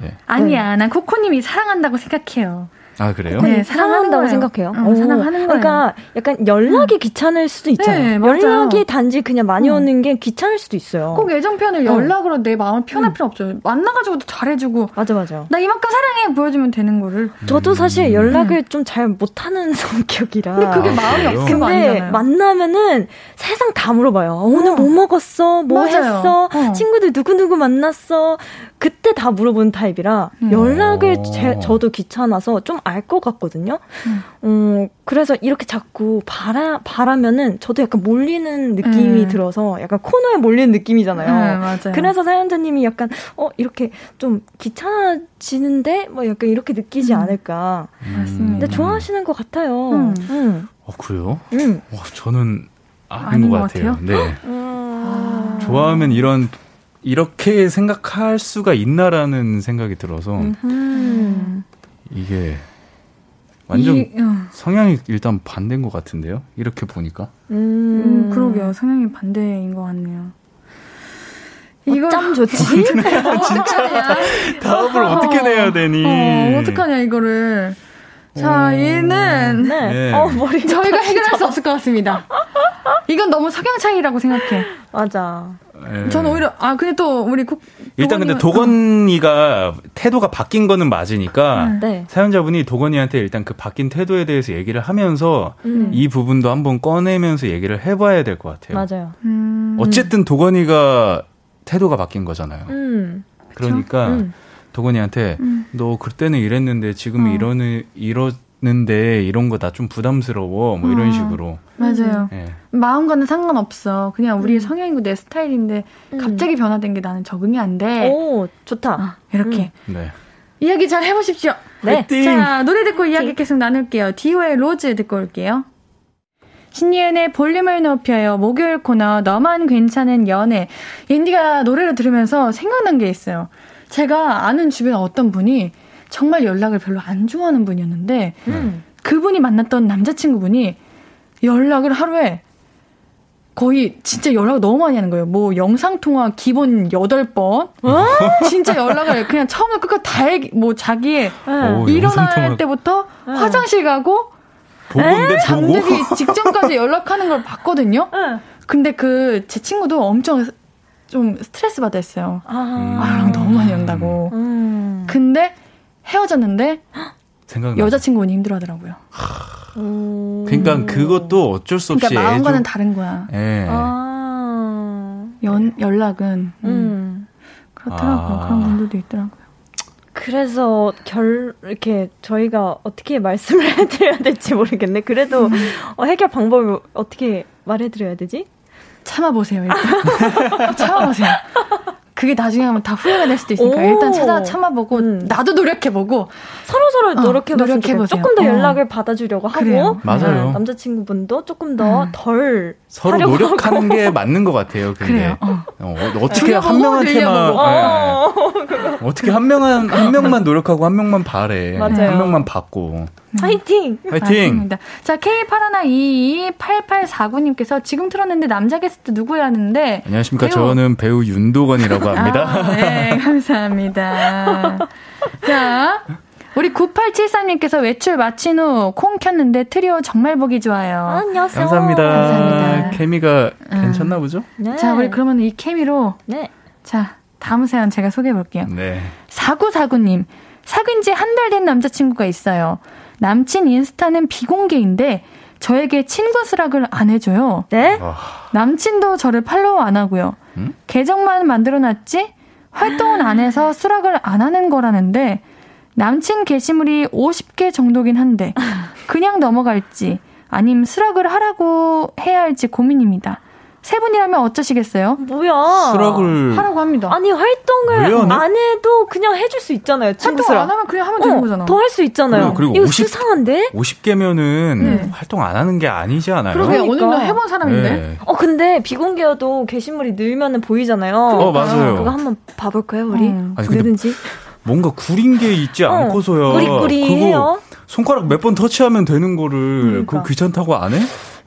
S1: 네. 아니야, 난 코코님이 사랑한다고 생각해요.
S3: 아 그래요?
S4: 네, 사랑한다고 생각해요. 어, 사랑하는 거예요. 그러니까 약간 연락이 음. 귀찮을 수도 있잖아요. 네, 연락이 단지 그냥 많이 음. 오는 게 귀찮을 수도 있어요.
S1: 꼭 애정 표현을 어. 연락으로 내 마음을 표현할 음. 필요 없죠. 만나가지고도 잘해주고.
S4: 맞아 맞아.
S1: 나 이만큼 사랑해 보여주면 되는 거를.
S4: 저도 사실 음. 연락을 좀 잘 못하는 <laughs> 성격이라.
S1: 근데 그게 마음이 아, 없는
S4: 근데 만나면은 세상 다 물어봐요. 오늘 어. 뭐 먹었어? 뭐 맞아요. 했어? 어. 친구들 누구 누구 만났어? 그때 다 물어보는 타입이라 음. 연락을 제, 저도 귀찮아서 좀알 것 같거든요. 음. 음, 그래서 이렇게 자꾸 바라, 바라면은 저도 약간 몰리는 느낌이 음. 들어서 약간 코너에 몰리는 느낌이잖아요.
S1: 음, 맞아요.
S4: 그래서 사연자님이 약간, 어, 이렇게 좀 귀찮아지는데? 뭐 약간 이렇게 느끼지 음. 않을까. 맞습니다. 근데 좋아하시는 것 같아요. 음.
S3: 어, 그래요? 음. 와, 저는 아닌, 아닌 것, 것 같아요. 같아요. 네. 아. 좋아하면 이런 이렇게 생각할 수가 있나라는 생각이 들어서 음흠. 이게 완전 이, 어. 성향이 일단 반대인 것 같은데요. 이렇게 보니까.
S1: 음, 음 그러게요. 성향이 반대인 것 같네요.
S4: 이거 짬 좋지? <laughs> <laughs>
S3: 진짜 다음을 어떻게 내야 되니?
S1: 어, 어떡하냐 이거를. 자, 얘는 네. 네. 어, 머리 저희가 해결할 수 없을 것 같습니다. 이건 너무 성향 차이라고 생각해.
S4: 맞아.
S1: 네. 저는 오히려 아 근데 또 우리 국
S3: 일단 근데 도건이가 태도가 바뀐 거는 맞으니까 음. 네. 사연자분이 도건이한테 일단 그 바뀐 태도에 대해서 얘기를 하면서 음. 이 부분도 한번 꺼내면서 얘기를 해봐야 될 것 같아요.
S4: 맞아요. 음.
S3: 어쨌든 도건이가 태도가 바뀐 거잖아요.
S4: 음.
S3: 그러니까
S4: 음.
S3: 도건이한테
S1: 음.
S3: 너 그때는 이랬는데 지금
S1: 어.
S3: 이러는 이러 는데 이런 거 나 좀 부담스러워 뭐 이런
S1: 어.
S3: 식으로.
S1: 맞아요.
S3: 예.
S1: 마음과는 상관없어. 그냥 우리의
S4: 음.
S1: 성향이고 내 스타일인데
S4: 음.
S1: 갑자기 변화된 게 나는 적응이 안 돼.
S4: 오, 좋다.
S1: 아, 이렇게
S3: 네.
S1: 이야기 잘 해보십시오.
S4: 네.
S3: 화이팅!
S1: 자, 노래 듣고 이야기 계속 나눌게요. 디오의 로즈 듣고 올게요. 신예은의 볼륨을 높여요. 목요일 코너 너만 괜찮은 연애. 옌디가 노래를 들으면서 생각난 게 있어요. 제가 아는 주변 어떤 분이 정말 연락을 별로 안 좋아하는 분이었는데
S4: 음.
S1: 그분이 만났던 남자친구분이 연락을 하루에 거의 진짜 연락을 너무 많이 하는 거예요. 뭐 영상통화 기본 8번. <laughs> 진짜 연락을 그냥 처음부터 끝까지 다 얘기, 뭐 자기의
S4: 네.
S3: 오,
S1: 일어날
S3: 영상통화.
S1: 때부터
S4: 네.
S1: 화장실 가고
S3: 보고인데 보고.
S1: 잠들기 직전까지 연락하는 걸 봤거든요.
S4: 응.
S1: 근데 그 제 친구도 엄청 좀 스트레스 받아 했어요.
S4: 아.
S1: 아, 랑 너무 많이 온다고.
S4: 음.
S1: 근데 헤어졌는데
S3: 생각나.
S1: 여자친구분이 힘들어 하더라고요.
S4: 음.
S3: 그러니까 그것도 어쩔 수 없이
S1: 그러니까 마음과는
S3: 애정-
S1: 다른 거야.
S3: 예.
S4: 아.
S1: 연, 연락은. 음,
S4: 음.
S1: 그렇더라고 요.
S3: 아.
S1: 그런 분들도 있더라고요.
S4: 그래서 결 이렇게 저희가 어떻게 말씀을 <laughs> 해드려야 될지 모르겠네. 그래도 어, 해결 방법을 어떻게 말해드려야 되지?
S1: 참아보세요, 일단. <laughs> 참아보세요. 그게 나중에 하면 다 후회가 될 수도 있으니까
S4: 오.
S1: 일단 찾아 참아보고
S4: 음.
S1: 나도 노력해보고
S4: 서로 서로
S1: 어. 노력해보세요.
S4: 조금 더
S1: 어.
S4: 연락을 받아주려고 하고
S1: 그래요.
S3: 맞아요.
S4: 네, 남자친구분도 조금 더
S1: 음.
S4: 덜
S3: 서로 노력하는
S4: 하고.
S3: 게 맞는 것 같아요. 근데
S1: 그래요. 어.
S3: 어, 어떻게
S1: 돌려보고,
S3: 한 명한테만
S1: 돌려보고.
S3: 예. <laughs> 어떻게 한 명한 한 명만 노력하고 한 명만 바래.
S4: 맞아요.
S3: 한 명만 받고.
S4: 파이팅!
S3: 화이팅.
S1: 맞습니다. 자, K81228849님께서 지금 틀었는데 남자 게스트 누구야 하는데
S3: 안녕하십니까.
S1: 배우-
S3: 저는 배우 윤도건이라고 합니다.
S1: 아, 네, <laughs> 감사합니다. 자, 우리 9873님께서 외출 마친 후 콩 켰는데 트리오 정말 보기 좋아요.
S4: 안녕하세요.
S3: 감사합니다.
S1: 감사합니다.
S3: 케미가
S1: 음.
S3: 괜찮나 보죠?
S4: 네.
S1: 자, 우리 그러면 이 케미로
S4: 네.
S1: 자, 다음 사연 제가 소개해 볼게요.
S3: 네.
S1: 4949님, 사귄 지 한 달 된 남자친구가 있어요. 남친 인스타는 비공개인데 저에게 친구 수락을 안 해줘요.
S4: 네?
S3: 아,
S1: 남친도 저를 팔로우 안 하고요.
S3: 음?
S1: 계정만 만들어놨지 활동은 안 해서 수락을 안 하는 거라는데 남친 게시물이 50개 정도긴 한데 그냥 넘어갈지 아님 수락을 하라고 해야 할지 고민입니다. 세 분이라면 어쩌시겠어요?
S4: 뭐야?
S3: 수락을
S1: 하라고 합니다.
S4: 아니 활동을? 안 해도 그냥 해줄 수 있잖아요.
S1: 활동. 안 하면 그냥 하면 되는 거잖아.
S4: 더 할 수 있잖아요.
S3: 그리고- 그리고
S4: 이거
S3: 50
S4: 수상한데?
S3: 50개면은
S1: 네.
S3: 활동 안 하는 게 아니지 않아요?
S1: 그러게
S4: 그러니까.
S1: 어느 정도 해본 사람인데.
S3: 네.
S4: 어 근데 비공개여도 게시물이 늘면은 보이잖아요.
S3: 어, 맞아요.
S4: 그거 한번 봐볼까요, 우리?
S1: 음.
S3: 아니,
S4: 누든지.
S3: 뭔가 구린 게 있지
S4: 어,
S3: 않고서야
S4: 꾸리꾸리해요.
S3: 그거 손가락 몇 번 터치하면 되는 거를
S4: 그러니까.
S3: 그거 귀찮다고 안 해?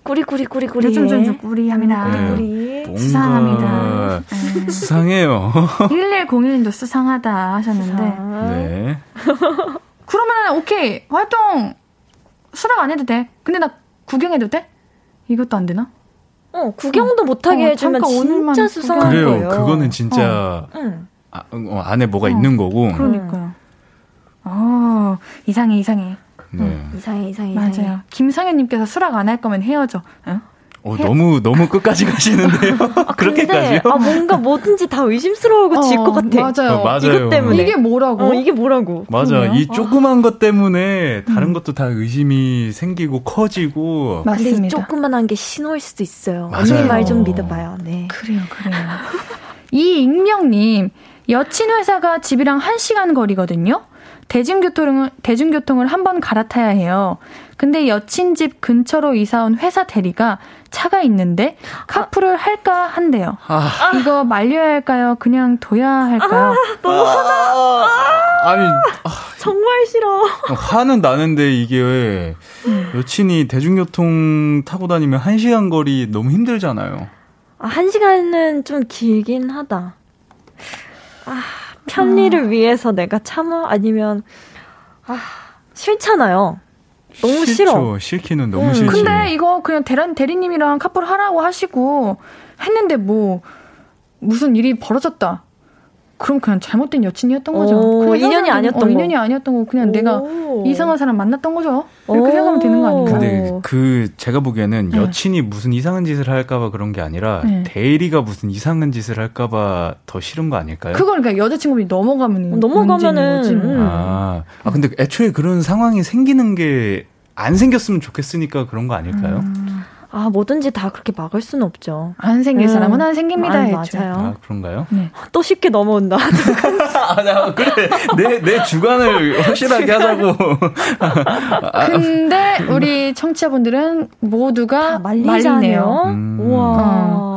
S4: 꾸리꾸리 꾸리꾸리.
S1: 요즘 좀 꾸리합니다.
S3: 네.
S4: 꾸리꾸리.
S3: 뭔가
S1: 수상합니다. 네.
S3: 수상해요. <laughs>
S1: 1101님도 수상하다 하셨는데.
S4: 아,
S3: 네.
S1: 그러면 오케이 활동 수락 안 해도 돼. 근데 나 구경해도 돼? 이것도 안 되나?
S4: 어, 구경도 못하게
S1: 어,
S4: 해주면
S1: 잠깐 오늘만
S4: 진짜 수상한
S3: 그래요.
S4: 거예요.
S3: 그거는 진짜
S4: 응.
S3: 아, 어, 안에 뭐가
S1: 어.
S3: 있는 거고.
S1: 그러니까요. 어 이상해 이상해.
S3: 네.
S4: 이상해, 이상해, 이상해.
S1: 맞아요. 김상현님께서 수락 안 할 거면 헤어져. 응?
S3: 어, 너무 너무 끝까지 가시는데요. <laughs>
S4: 아, 근데,
S3: 그렇게까지요?
S4: 아, 뭔가 <laughs> 뭐든지 다 의심스러워질 것 같아.
S1: 맞아요.
S3: 어, 맞아요.
S4: 이것 때문에.
S1: 이게 뭐라고?
S4: 어, 이게 뭐라고?
S3: 맞아.
S1: 그러네요.
S3: 이 조그만 것 때문에 다른 것도 다 의심이 생기고 커지고.
S4: 근데 이
S1: 맞습니다.
S4: 조그만한 게 신호일 수도 있어요.
S3: 맞아요.
S4: 언니 말 좀 믿어봐요. 네.
S1: 그래요, 그래요. <laughs> 이 익명님, 여친 회사가 집이랑 1 시간 거리거든요? 대중교통을, 대중교통을 한 번 갈아타야 해요. 근데 여친 집 근처로 이사온 회사 대리가 차가 있는데 카풀을 할까 한대요.
S3: 아,
S1: 이거 말려야 할까요? 그냥 둬야 할까요?
S3: 아니
S4: 정말 싫어.
S3: 화는 나는데 이게
S1: 음.
S3: 여친이 대중교통 타고 다니면 한 시간 거리 너무 힘들잖아요.
S4: 아, 한 시간은 좀 길긴 하다. 아, 편리를 위해서 내가 참아? 아니면, 아, 싫잖아요. 너무
S3: 싫죠.
S4: 싫어.
S3: 싫기는 너무
S4: 음.
S3: 싫지.
S1: 근데 이거 그냥 대란, 대리님이랑 카풀 하라고 하시고 했는데 뭐 무슨 일이 벌어졌다. 그럼 그냥 잘못된 여친이었던 거죠.
S4: 오,
S1: 그냥
S4: 인연이
S1: 헤어져야
S4: 아니었던
S1: 어,
S4: 거.
S1: 인연이 아니었던 거. 그냥
S4: 오.
S1: 내가 이상한 사람 만났던 거죠. 이렇게 생각하면 되는 거 아닌가요?
S3: 근데
S4: 어.
S3: 그 제가 보기에는
S1: 네.
S3: 여친이 무슨 이상한 짓을 할까봐 그런 게 아니라
S1: 네.
S3: 대리가 무슨 이상한 짓을 할까봐 더 싫은 거 아닐까요?
S1: 그걸 그러니까 여자친구분이 넘어가면
S4: 어, 넘어가면은,
S1: 거지 뭐.
S4: 음.
S3: 아, 아 근데 애초에 그런 상황이 생기는 게 안 생겼으면 좋겠으니까 그런 거 아닐까요?
S1: 음.
S4: 아, 뭐든지 다 그렇게 막을 수는 없죠.
S1: 안 생길
S4: 음.
S1: 사람은 안 생깁니다.
S4: 아. 맞아요.
S3: 아 그런가요?
S4: 또 쉽게 넘어온다. <laughs>
S3: 아, 나 그래 내 내 주관을 확실하게 <laughs> 하자고. <laughs>
S1: 근데 우리 청취자분들은 모두가 말리네요.
S3: 음.
S4: 우와.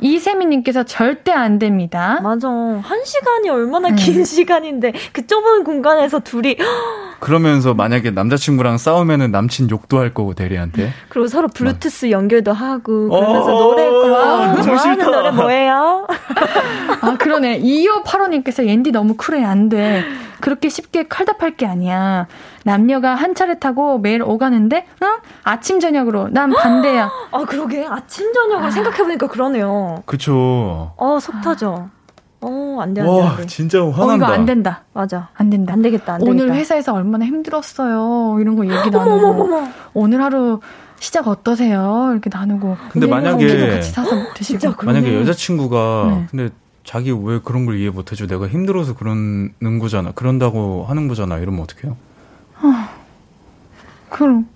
S1: 이세미님께서 절대 안 됩니다.
S4: 맞아. 한 시간이 얼마나
S1: 네.
S4: 긴 시간인데 그 좁은 공간에서 둘이
S3: 그러면서 만약에 남자친구랑 싸우면은 남친 욕도 할 거고 대리한테.
S4: 그리고 서로 블루투스 연결도 하고 그러면서
S3: 어,
S4: 노래 와,
S3: 저
S4: 좋아하는. 노래 뭐예요?
S1: 아, 그러네. 2585님께서 옌디 너무 쿨해. 안 돼. 그렇게 쉽게 칼답할 게 아니야. 남녀가 한 차례 타고 매일 오가는데, 응? 아침, 저녁으로. 난 반대야.
S4: 아 그러게 아침 저녁을 생각해 보니까 그러네요.
S3: 그쵸.
S4: 어속 터져. 어 안 돼 안 돼
S3: 와
S4: 안 돼.
S3: 진짜
S1: 어,
S3: 화난다.
S1: 이거 안 된다.
S4: 맞아.
S1: 안 된다.
S4: 안 되겠다 안 되겠다.
S1: 오늘 회사에서 얼마나 힘들었어요. 이런 거 얘기 나누고. 오늘 하루 시작 어떠세요? 이렇게 나누고.
S3: 근데 만약에-
S1: 같이 사서 드시고.
S3: 만약에 여자친구가
S1: 네.
S3: 근데 자기 왜 그런 걸 이해 못해줘? 내가 힘들어서 그러는 거잖아. 그런다고 하는 거잖아. 이러면 어떡해요?
S1: 그럼,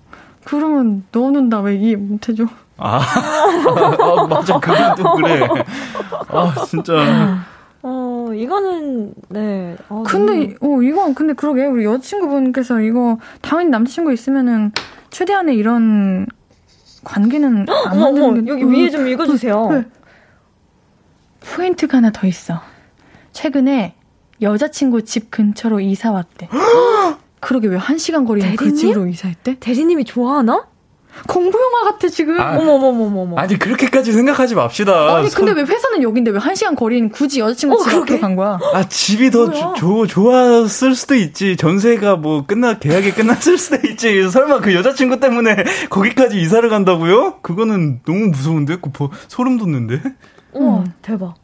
S1: 그러면 너는 나 왜 이해 못해줘?
S3: 아, <laughs> 아 맞아. 그건 또 그래. 아, 진짜.
S4: 어 이거는 네. 어,
S1: 근데 어 이거 근데 그러게 우리 여자친구분께서 이거 당연히 남자친구 있으면은 최대한의 이런 관계는 <gasps> 안 만드는 게
S4: 여기
S1: 어,
S4: 위에 좀 읽어주세요.
S1: 네. 포인트가 하나 더 있어. 최근에 여자친구 집 근처로 이사 왔대. <gasps> 그러게 왜 한 시간 거리는 그
S4: 대리님?
S1: 집으로 이사했대?
S4: 대리님이 좋아하나?
S1: 공부 영화 같아 지금.
S3: 아,
S4: 어머 어머 어머 어머.
S3: 아니, 그렇게까지 생각하지 맙시다.
S1: 아니 근데
S3: 선-
S1: 왜 회사는 여긴데 왜 한 시간 거리는 굳이 여자친구
S4: 어,
S1: 집
S4: 그러게.
S1: 앞으로 간 거야?
S3: 아, 집이 더? 조, 좋았을 수도 있지. 전세가 뭐 끝나, 계약이 끝났을 수도 있지. 설마 그 여자친구 때문에 <laughs> 거기까지 이사를 간다고요? 그거는 너무 무서운데? 그 보- 소름 돋는데?
S4: 우와
S1: 음.
S4: 대박.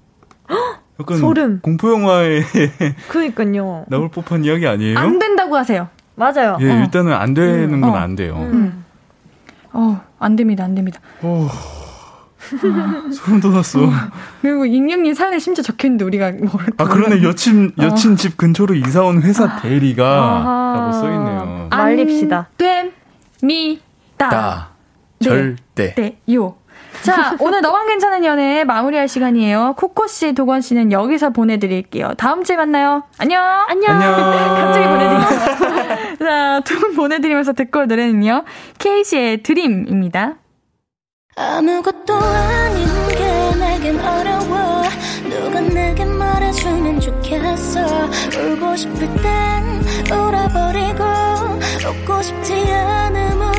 S4: <gasps>
S3: 약간
S4: 소름.
S3: 공포 영화에 <laughs>
S4: 그니까요.
S3: 나올 법한 이야기 아니에요?
S1: 안 된다고 하세요.
S4: 맞아요.
S3: 예,
S1: 어.
S3: 일단은 안 되는
S1: 음,
S3: 건
S1: 어.
S3: 안 돼요.
S4: 음.
S1: 어, 안 됩니다, 안 됩니다.
S3: 오, <laughs> 소름 돋았어.
S1: 그리고 익명님 사연에 심지어 적혀있는데 우리가 뭐
S3: 아, 그러네. 여친,
S1: 어.
S3: 여친 집 근처로 이사 온 회사 대리가
S4: 아하.
S3: 라고 써있네요.
S4: 아. 말립시다.
S1: 됩니다.
S3: 다.
S1: 네.
S3: 절대.
S1: 네, 요. 자, 오늘 너만 괜찮은 연애 마무리할 시간이에요. 코코 씨, 도건 씨는 여기서 보내드릴게요. 다음 주에 만나요. 안녕.
S4: 안녕.
S3: 안녕.
S1: 갑자기 보내드릴게요. 자, 두 분 보내드리면서 듣고 올 노래는요. 케이시의 드림입니다.
S5: 아무것도 아닌 게 내겐 어려워 누가 내게 말해주면 좋겠어 울고 싶을 땐 울어버리고 웃고 싶지 웃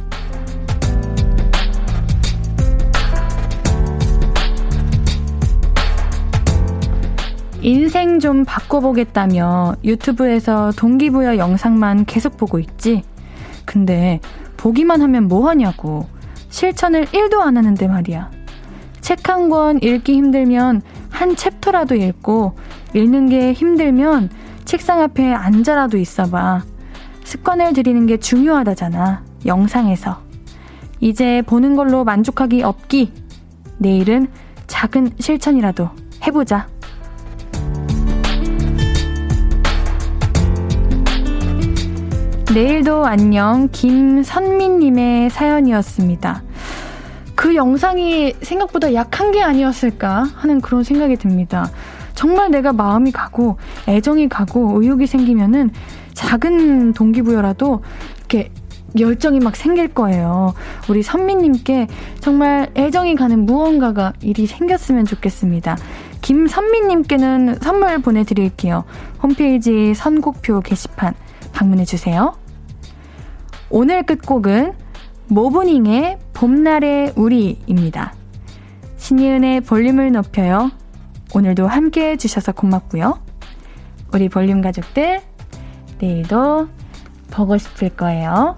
S1: 인생 좀 바꿔보겠다며 유튜브에서 동기부여 영상만 계속 보고 있지. 근데 보기만 하면 뭐하냐고. 실천을 1도 안 하는데 말이야. 책 한 권 읽기 힘들면 한 챕터라도 읽고 읽는 게 힘들면 책상 앞에 앉아라도 있어봐. 습관을 들이는 게 중요하다잖아. 영상에서. 이제 보는 걸로 만족하기 없기. 내일은 작은 실천이라도 해보자. 내일도 안녕 김선민님의 사연이었습니다. 그 영상이 생각보다 약한 게 아니었을까 하는 그런 생각이 듭니다. 정말 내가 마음이 가고 애정이 가고 의욕이 생기면은 작은 동기부여라도 이렇게 열정이 막 생길 거예요. 우리 선미님께 정말 애정이 가는 무언가가 일이 생겼으면 좋겠습니다. 김선미님께는 선물 보내드릴게요. 홈페이지 선곡표 게시판 방문해주세요. 오늘 끝곡은 모브닝의 봄날의 우리입니다. 신이은의 볼륨을 높여요. 오늘도 함께 해주셔서 고맙고요. 우리 볼륨 가족들, 내일도 보고 싶을 거예요.